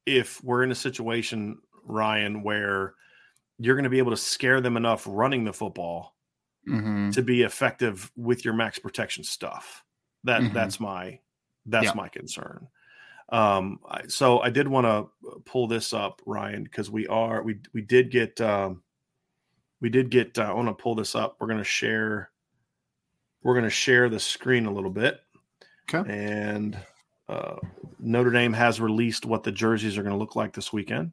if we're in a situation, Ryan, where you're going to be able to scare them enough running the football mm-hmm. to be effective with your max protection stuff. That mm-hmm. that's my that's yeah. my concern. Um, so I did want to pull this up, Ryan, because we are we we did get um, we did get. Uh, I want to pull this up. We're going to share. We're going to share the screen a little bit. Okay. And uh, Notre Dame has released what the jerseys are going to look like this weekend.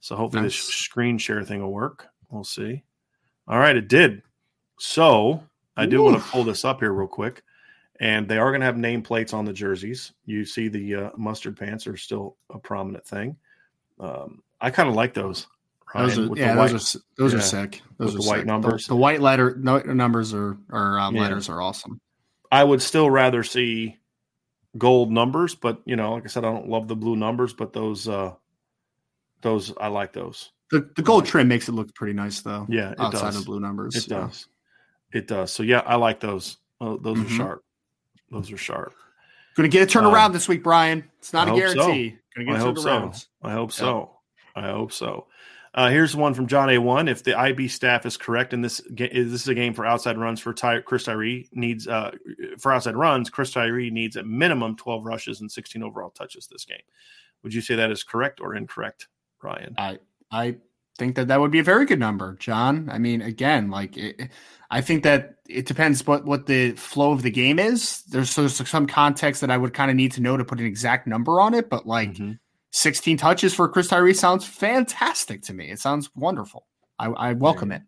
So hopefully nice. this screen share thing will work. We'll see. All right, it did. So I do Oof. want to pull this up here real quick. And they are going to have nameplates on the jerseys. You see the uh, mustard pants are still a prominent thing. Um, I kind of like those. Ryan, those are, yeah, white, those are those yeah, are sick. Those are the white sick. numbers. The, the, white letter no, numbers are or um, yeah. letters are awesome. I would still rather see gold numbers, but you know, like I said, I don't love the blue numbers, but those uh those I like those. The the gold trim makes it look pretty nice though. Yeah, outside does. of blue numbers. It does. It does. So yeah, I like those. Oh, those mm-hmm. are sharp. Those are sharp. Going to get a turnaround um, this week, Brian. It's not I a guarantee. So. I hope so. I hope so. I hope so. Uh, here's one from John A1. If the IB staff is correct, and this this is a game for outside runs for Ty- Chris Tyree needs uh, for outside runs, Chris Tyree needs at minimum 12 rushes and 16 overall touches this game. Would you say that is correct or incorrect, Ryan? I I think that that would be a very good number, John. I mean, again, like it, I think that it depends what what the flow of the game is. There's, there's some context that I would kind of need to know to put an exact number on it, but like mm-hmm. 16 touches for Chris Tyree sounds fantastic to me. It sounds wonderful. I, I welcome it.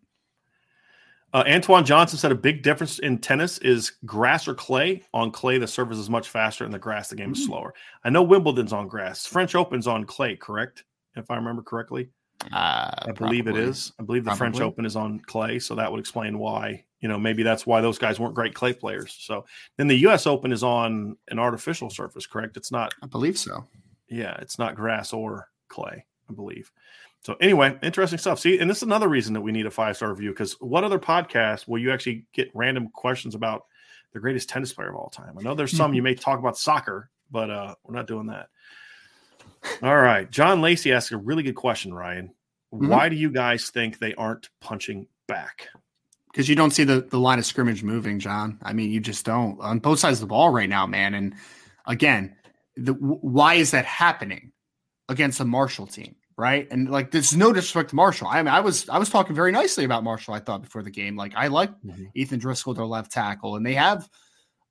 Uh, Antoine Johnson said a big difference in tennis is grass or clay. On clay, the surface is much faster, and the grass, the game is mm. slower. I know Wimbledon's on grass. French Open's on clay, correct? If I remember correctly. Uh, I believe probably. it is. I believe the probably. French Open is on clay, so that would explain why. You know, maybe that's why those guys weren't great clay players. So then the U.S. Open is on an artificial surface, correct? It's not. I believe so. Yeah, it's not grass or clay. I believe. So anyway, interesting stuff. See, and this is another reason that we need a five star review because what other podcast will you actually get random questions about the greatest tennis player of all time? I know there's some you may talk about soccer, but uh, we're not doing that. All right. John Lacey asked a really good question, Ryan. Mm-hmm. Why do you guys think they aren't punching back? Because you don't see the, the line of scrimmage moving, John. I mean, you just don't on both sides of the ball right now, man. And again, the, why is that happening against a Marshall team? Right. And like, there's no disrespect to Marshall. I mean, I was, I was talking very nicely about Marshall. I thought before the game, like I like mm-hmm. Ethan Driscoll, their left tackle, and they have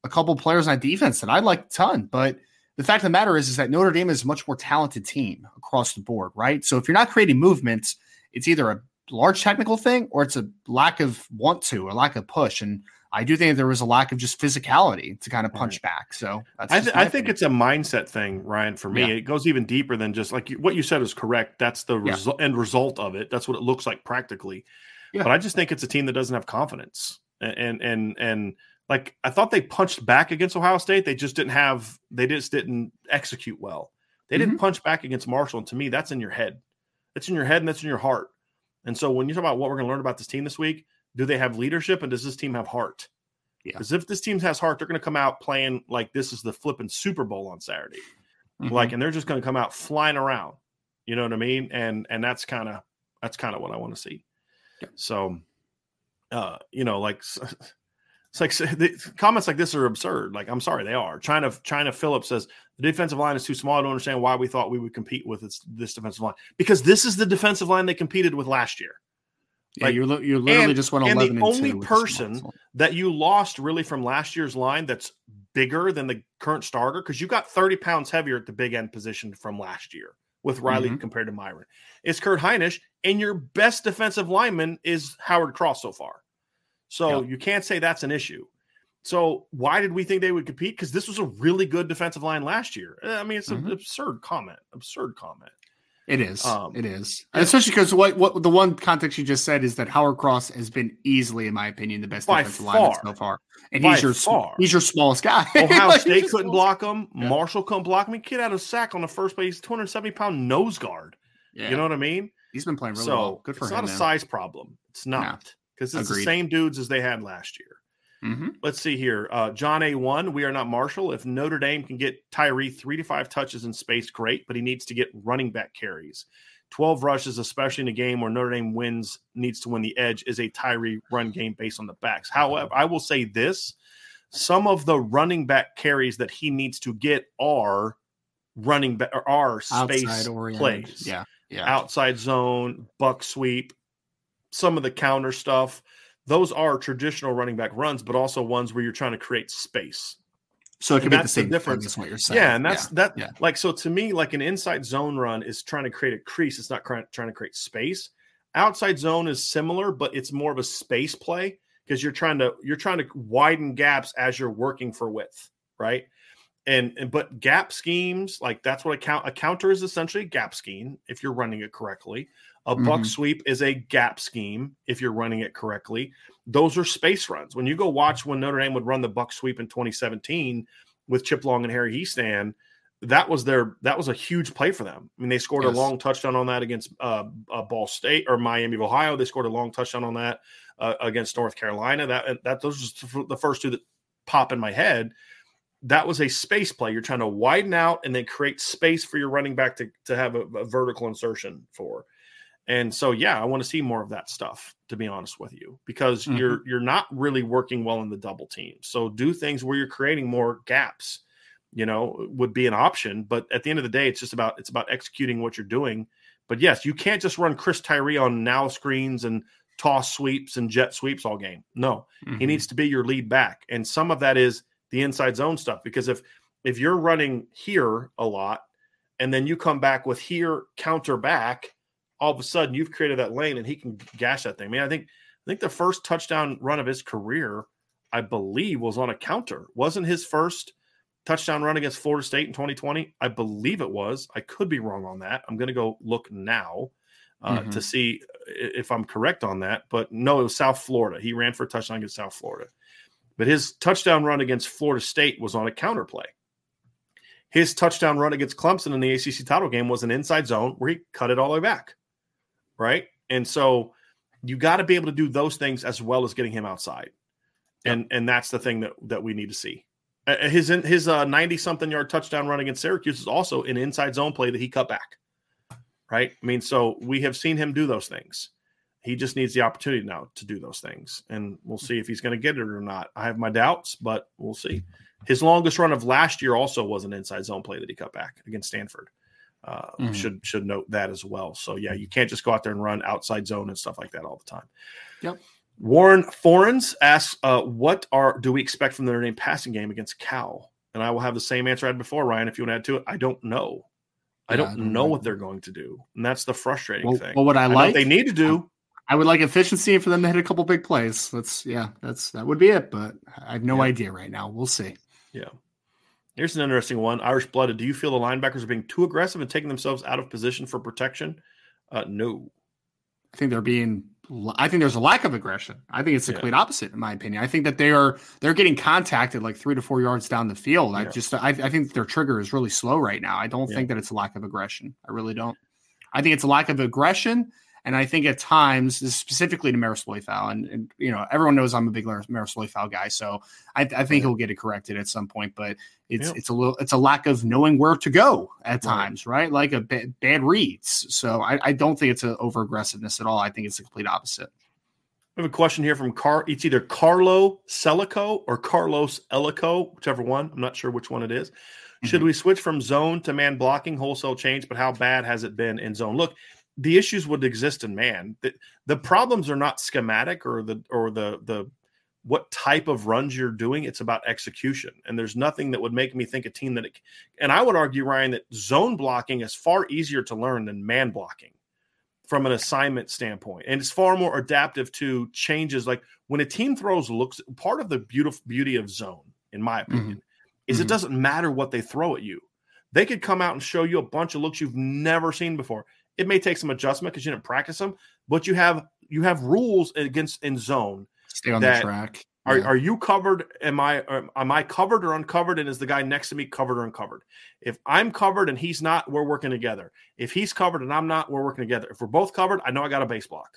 a couple players on defense that I like a ton, but the fact of the matter is, is that Notre Dame is a much more talented team across the board, right? So if you're not creating movements, it's either a large technical thing or it's a lack of want to, a lack of push. And I do think there was a lack of just physicality to kind of punch right. back. So I, th- I think it's a mindset thing, Ryan. For me, yeah. it goes even deeper than just like what you said is correct. That's the yeah. resu- end result of it. That's what it looks like practically. Yeah. But I just think it's a team that doesn't have confidence, and and and like I thought they punched back against Ohio State. They just didn't have they just didn't execute well. They mm-hmm. didn't punch back against Marshall. And to me, that's in your head. That's in your head and that's in your heart. And so when you talk about what we're going to learn about this team this week, do they have leadership and does this team have heart? Yeah. Because if this team has heart, they're going to come out playing like this is the flipping Super Bowl on Saturday, Mhm. like, and they're just going to come out flying around. You know what I mean? And and that's kind of that's kind of what I want to see. Yeah. So, uh, you know, like it's like the comments like this are absurd. Like, I'm sorry, they are. China China Phillips says the defensive line is too small. I don't understand why we thought we would compete with this, this defensive line because this is the defensive line they competed with last year. yeah, like- you li- you literally and- just went and the and, only two with the small person that you lost really from last year's line that's bigger than the current starter because you got 30 pounds heavier at the big end position from last year with Riley Mhm. compared to Myron. It's Kurt Hinish, and your best defensive lineman is Howard Cross so far. So Yeah. you can't say that's an issue. So why did we think they would compete? Because this was a really good defensive line last year. I mean, it's an Mhm. absurd comment. Absurd comment. It is. Um, it is. And especially because what what the one context you just said is that Howard Cross has been easily, in my opinion, the best defensive lineman far. so far. And he's your far. he's your smallest guy. Ohio Like, State couldn't block him. Yeah. Marshall couldn't block him. He kid out a sack on the first play. He's 270 pound nose guard. Yeah. You know what I mean? he's been playing really so well. Good for it's him. not a man. size problem. It's not because it's the same dudes as they had last year. Mhm. Let's see here. Uh, John A. One. We are not Marshall. If Notre Dame can get Tyree three to five touches in space, great. But he needs to get running back carries. Twelve rushes, especially in a game where Notre Dame wins, needs to win the edge, is a Tyree run game based on the backs. However, I will say this: some of the running back carries that he needs to get are running back or are space plays Yeah. Yeah. outside zone, buck sweep, some of the counter stuff. Those are traditional running back runs, but also ones where you're trying to create space. so it could be the that's the same difference. difference. what you're saying. Yeah, and that's that. yeah. Like so, to me, like an inside zone run is trying to create a crease. It's not trying trying to create space. Outside zone is similar, but it's more of a space play because you're trying to you're trying to widen gaps as you're working for width, right? And, and but gap schemes like that's what a count a counter is essentially a gap scheme if you're running it correctly. A buck Mhm. sweep is a gap scheme if you're running it correctly. Those are space runs. When you go watch when Notre Dame would run the buck sweep in 2017 with Chip Long and Harry Hiestand, that was their that was a huge play for them. I mean, they scored Yes. a long touchdown on that against uh, uh, Ball State or Miami of Ohio. They scored a long touchdown on that uh, against North Carolina. That that those are the first two that pop in my head. That was a space play. You're trying to widen out and then create space for your running back to to have a, a vertical insertion for. And so, yeah, I want to see more of that stuff. To be honest with you, because Mhm. you're you're not really working well in the double team. So do things where you're creating more gaps. You know, would be an option. But at the end of the day, it's just about it's about executing what you're doing. But yes, you can't just run Chris Tyree on now screens and toss sweeps and jet sweeps all game. No, he Mhm. needs to be your lead back, and some of that is the inside zone stuff. Because if if you're running here a lot, and then you come back with here counter back, all of a sudden you've created that lane, and he can gash that thing. I mean, I think I think the first touchdown run of his career, I believe, was on a counter. Wasn't his first touchdown run against Florida State in 2020? I believe it was. I could be wrong on that. I'm going to go look now uh, Mhm. to see if I'm correct on that. But no, it was South Florida. He ran for a touchdown against South Florida. But his touchdown run against Florida State was on a counter play. His touchdown run against Clemson in the ACC title game was an inside zone where he cut it all the way back. Right. And so you got to be able to do those things as well as getting him outside. And and that's the thing that that we need to see. Uh, His his uh, 90 something yard touchdown run against Syracuse is also an inside zone play that he cut back. Right? I mean, so we have seen him do those things. He just needs the opportunity now to do those things. And we'll see if he's going to get it or not. I have my doubts, but we'll see. His longest run of last year also was an inside zone play that he cut back against Stanford. Uh, Mhm. Should should note that as well. So yeah, you can't just go out there and run outside zone and stuff like that all the time. Yep. Warren Forens asks, uh, "What are do we expect from the Notre Dame passing game against Cal?" And I will have the same answer I had before, Ryan. If you want to add to it, I don't know. I Yeah, don't I don't know know. what they're going to do, and that's the frustrating Well, thing. well, what I I like, they need to do. I would like efficiency for them to hit a couple big plays. That's yeah, that's that would be it. But I have no Yeah. idea right now. We'll see. Yeah. Here's an interesting one. Irish blooded. Do you feel the linebackers are being too aggressive and taking themselves out of position for protection? Uh, no. I think they're being. I think there's a lack of aggression. I think it's the Yeah. complete opposite, in my opinion. I think that they are they're getting contacted like three to four yards down the field. I just I, I think their trigger is really slow right now. I don't Yeah. think that it's a lack of aggression. I really don't. I think it's a lack of aggression And I think at times, specifically to Marist Liufau, and, and, you know, everyone knows I'm a big Marist Liufau guy, so I, I think he'll get it corrected at some point. But it's it's a little it's a lack of knowing where to go at times, right? right? Like a b- bad reads. So I, I don't think it's an over aggressiveness at all. I think it's the complete opposite. I have a question here from Car. It's either Carlo Celico or Carlos Elico, whichever one. I'm not sure which one it is. Should mm-hmm. we switch from zone to man blocking? Wholesale change, but how bad has it been in zone? Look, the issues would exist in man. The, the problems are not schematic or the or the the what type of runs you're doing. It's about execution, and there's nothing that would make me think a team that. It, and I would argue, Ryan, that zone blocking is far easier to learn than man blocking from an assignment standpoint and it's far more adaptive to changes like when a team throws looks part of the beautiful beauty of zone in my mm-hmm. opinion mm-hmm. is mm-hmm. it doesn't matter what they throw at you they could come out and show you a bunch of looks you've never seen before it may take some adjustment because you didn't practice them but you have you have rules against in zone stay on the track are, are you covered? Am I am I covered or uncovered? And is the guy next to me covered or uncovered? If I'm covered and he's not, we're working together. If he's covered and I'm not, we're working together. If we're both covered, I know I got a base block.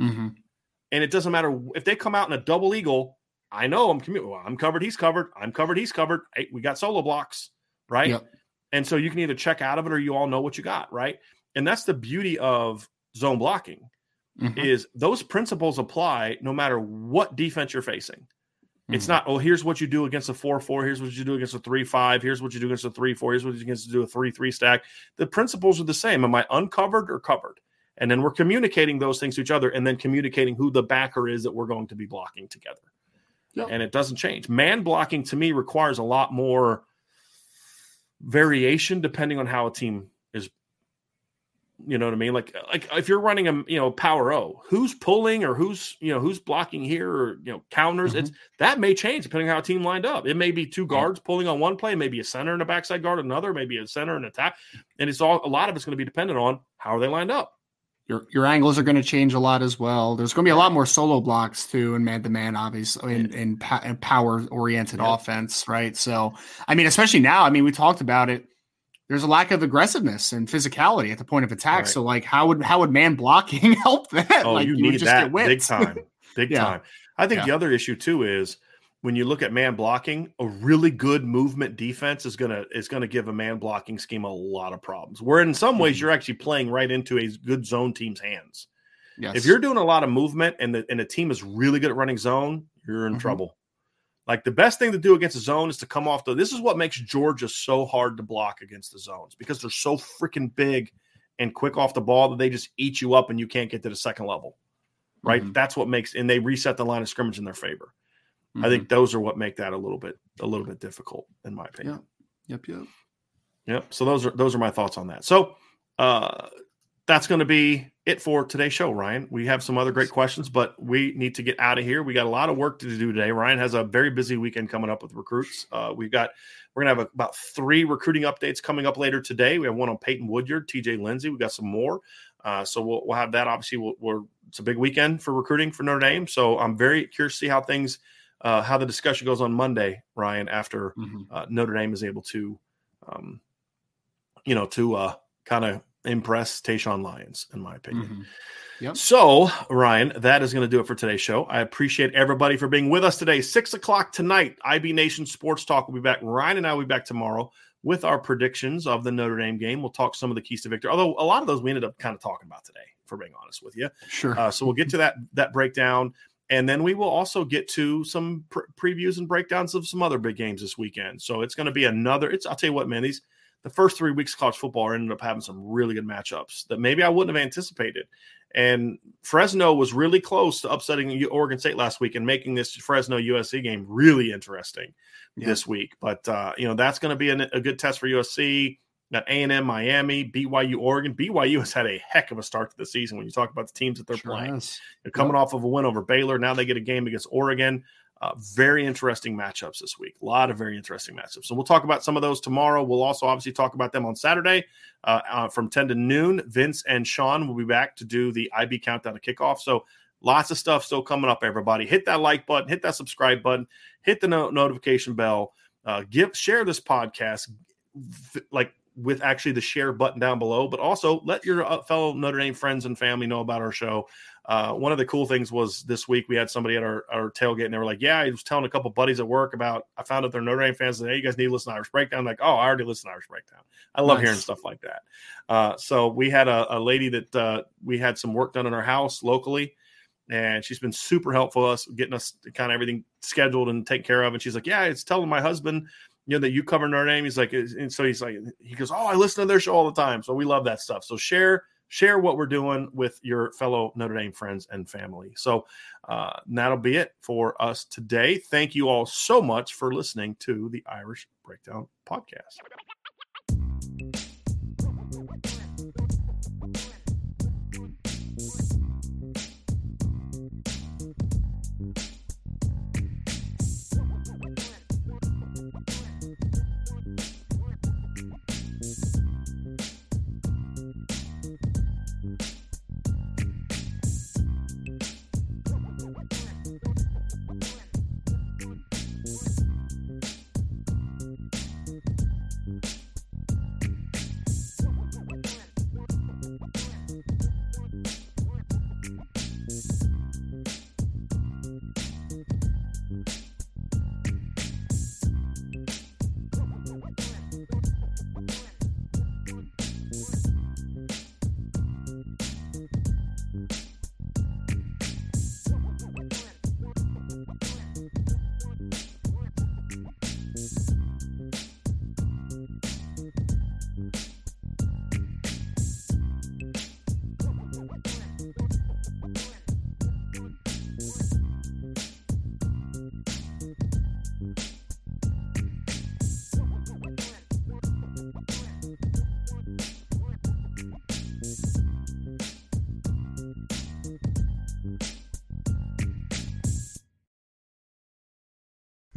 Mm-hmm. And it doesn't matter if they come out in a double eagle. I know I'm well, I'm covered. He's covered. I'm covered. He's covered. Hey, we got solo blocks, right? Yep. And so you can either check out of it or you all know what you got, right? And that's the beauty of zone blocking mm-hmm. is those principles apply no matter what defense you're facing. Mm-hmm. It's not, oh, here's what you do against a 4 4. Here's what you do against a 3 5. Here's what you do against a 3 4. Here's what you do a 3 3 stack. The principles are the same. Am I uncovered or covered? And then we're communicating those things to each other and then communicating who the backer is that we're going to be blocking together. Yep. And it doesn't change. Man blocking to me requires a lot more variation depending on how a team you know what I mean? Like like if you're running a you know power O, who's pulling or who's you know who's blocking here or you know counters, mm-hmm. it's that may change depending on how a team lined up. It may be two guards yeah. pulling on one play, maybe a center and a backside guard another, maybe a center and attack, and it's all a lot of it's going to be dependent on how are they lined up. Your your angles are going to change a lot as well. There's going to be a lot more solo blocks too, and man to man, obviously, in, in, in power oriented yeah. offense, right? So, I mean, especially now, I mean, we talked about it there's a lack of aggressiveness and physicality at the point of attack. Right. So like how would how would man blocking help that? Oh, like, you, you need that big time. Big yeah. time. I think yeah. the other issue too is when you look at man blocking, a really good movement defense is gonna is gonna give a man blocking scheme a lot of problems. Where in some ways mm-hmm. you're actually playing right into a good zone team's hands. Yes. If you're doing a lot of movement and the and the team is really good at running zone, you're in mm-hmm. trouble. Like the best thing to do against a zone is to come off the. This is what makes Georgia so hard to block against the zones because they're so freaking big and quick off the ball that they just eat you up and you can't get to the second level. Right. Mm-hmm. That's what makes and they reset the line of scrimmage in their favor. Mm-hmm. I think mm-hmm. those are what make that a little bit a little bit difficult in my opinion. Yep. Yep. Yep. Yep. So those are those are my thoughts on that. So uh that's going to be it for today's show, Ryan. We have some other great questions, but we need to get out of here. We got a lot of work to do today. Ryan has a very busy weekend coming up with recruits. Uh, we've got we're gonna have about three recruiting updates coming up later today. We have one on Peyton Woodyard, TJ Lindsey. We got some more, uh, so we'll, we'll have that. Obviously, we we are it's a big weekend for recruiting for Notre Dame. So I'm very curious to see how things uh, how the discussion goes on Monday, Ryan, after mm-hmm. Uh, Notre Dame is able to, um, you know, to uh, kind of impress Tayshawn Lyons, in my opinion. Mm-hmm. Yep. So, Ryan, that is going to do it for today's show. I appreciate everybody for being with us today. Six o'clock tonight, IB Nation Sports Talk will be back. Ryan and I will be back tomorrow with our predictions of the Notre Dame game. We'll talk some of the keys to victory, although a lot of those we ended up kind of talking about today, for being honest with you. Sure. Uh, so we'll get to that that breakdown. And then we will also get to some pre- previews and breakdowns of some other big games this weekend. So it's going to be another. It's I'll tell you what, man. These the first three weeks of college football ended up having some really good matchups that maybe I wouldn't have anticipated. And Fresno was really close to upsetting Oregon State last week and making this Fresno USC game really interesting yeah. this week. But uh, you know that's going to be a, a, good test for USC. Got A and M, Miami, BYU, Oregon. BYU has had a heck of a start to the season when you talk about the teams that they're sure playing. They're coming off of a win over Baylor. Now they get a game against Oregon. Uh, very interesting matchups this week. A lot of very interesting matchups. So we'll talk about some of those tomorrow. We'll also obviously talk about them on Saturday uh, uh, from 10 to noon. Vince and Sean will be back to do the IB countdown to kickoff. So lots of stuff still coming up, everybody. Hit that like button, hit that subscribe button, hit the no- notification bell, uh, give share this podcast. Like with actually the share button down below, but also let your uh, fellow Notre Dame friends and family know about our show. Uh, one of the cool things was this week we had somebody at our, our tailgate and they were like, Yeah, I was telling a couple buddies at work about I found out they're Notre Dame fans and hey, you guys need to listen to Irish Breakdown. I'm like, oh, I already listened to Irish Breakdown. I love nice. hearing stuff like that. Uh, so we had a, a lady that uh, we had some work done in our house locally, and she's been super helpful us getting us kind of everything scheduled and taken care of. And she's like, Yeah, it's telling my husband you know that you cover Notre Dame. He's like, and so he's like, he goes, oh, I listen to their show all the time. So we love that stuff. So share share what we're doing with your fellow Notre Dame friends and family. So uh, that'll be it for us today. Thank you all so much for listening to the Irish Breakdown podcast.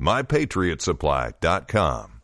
mypatriotsupply.com.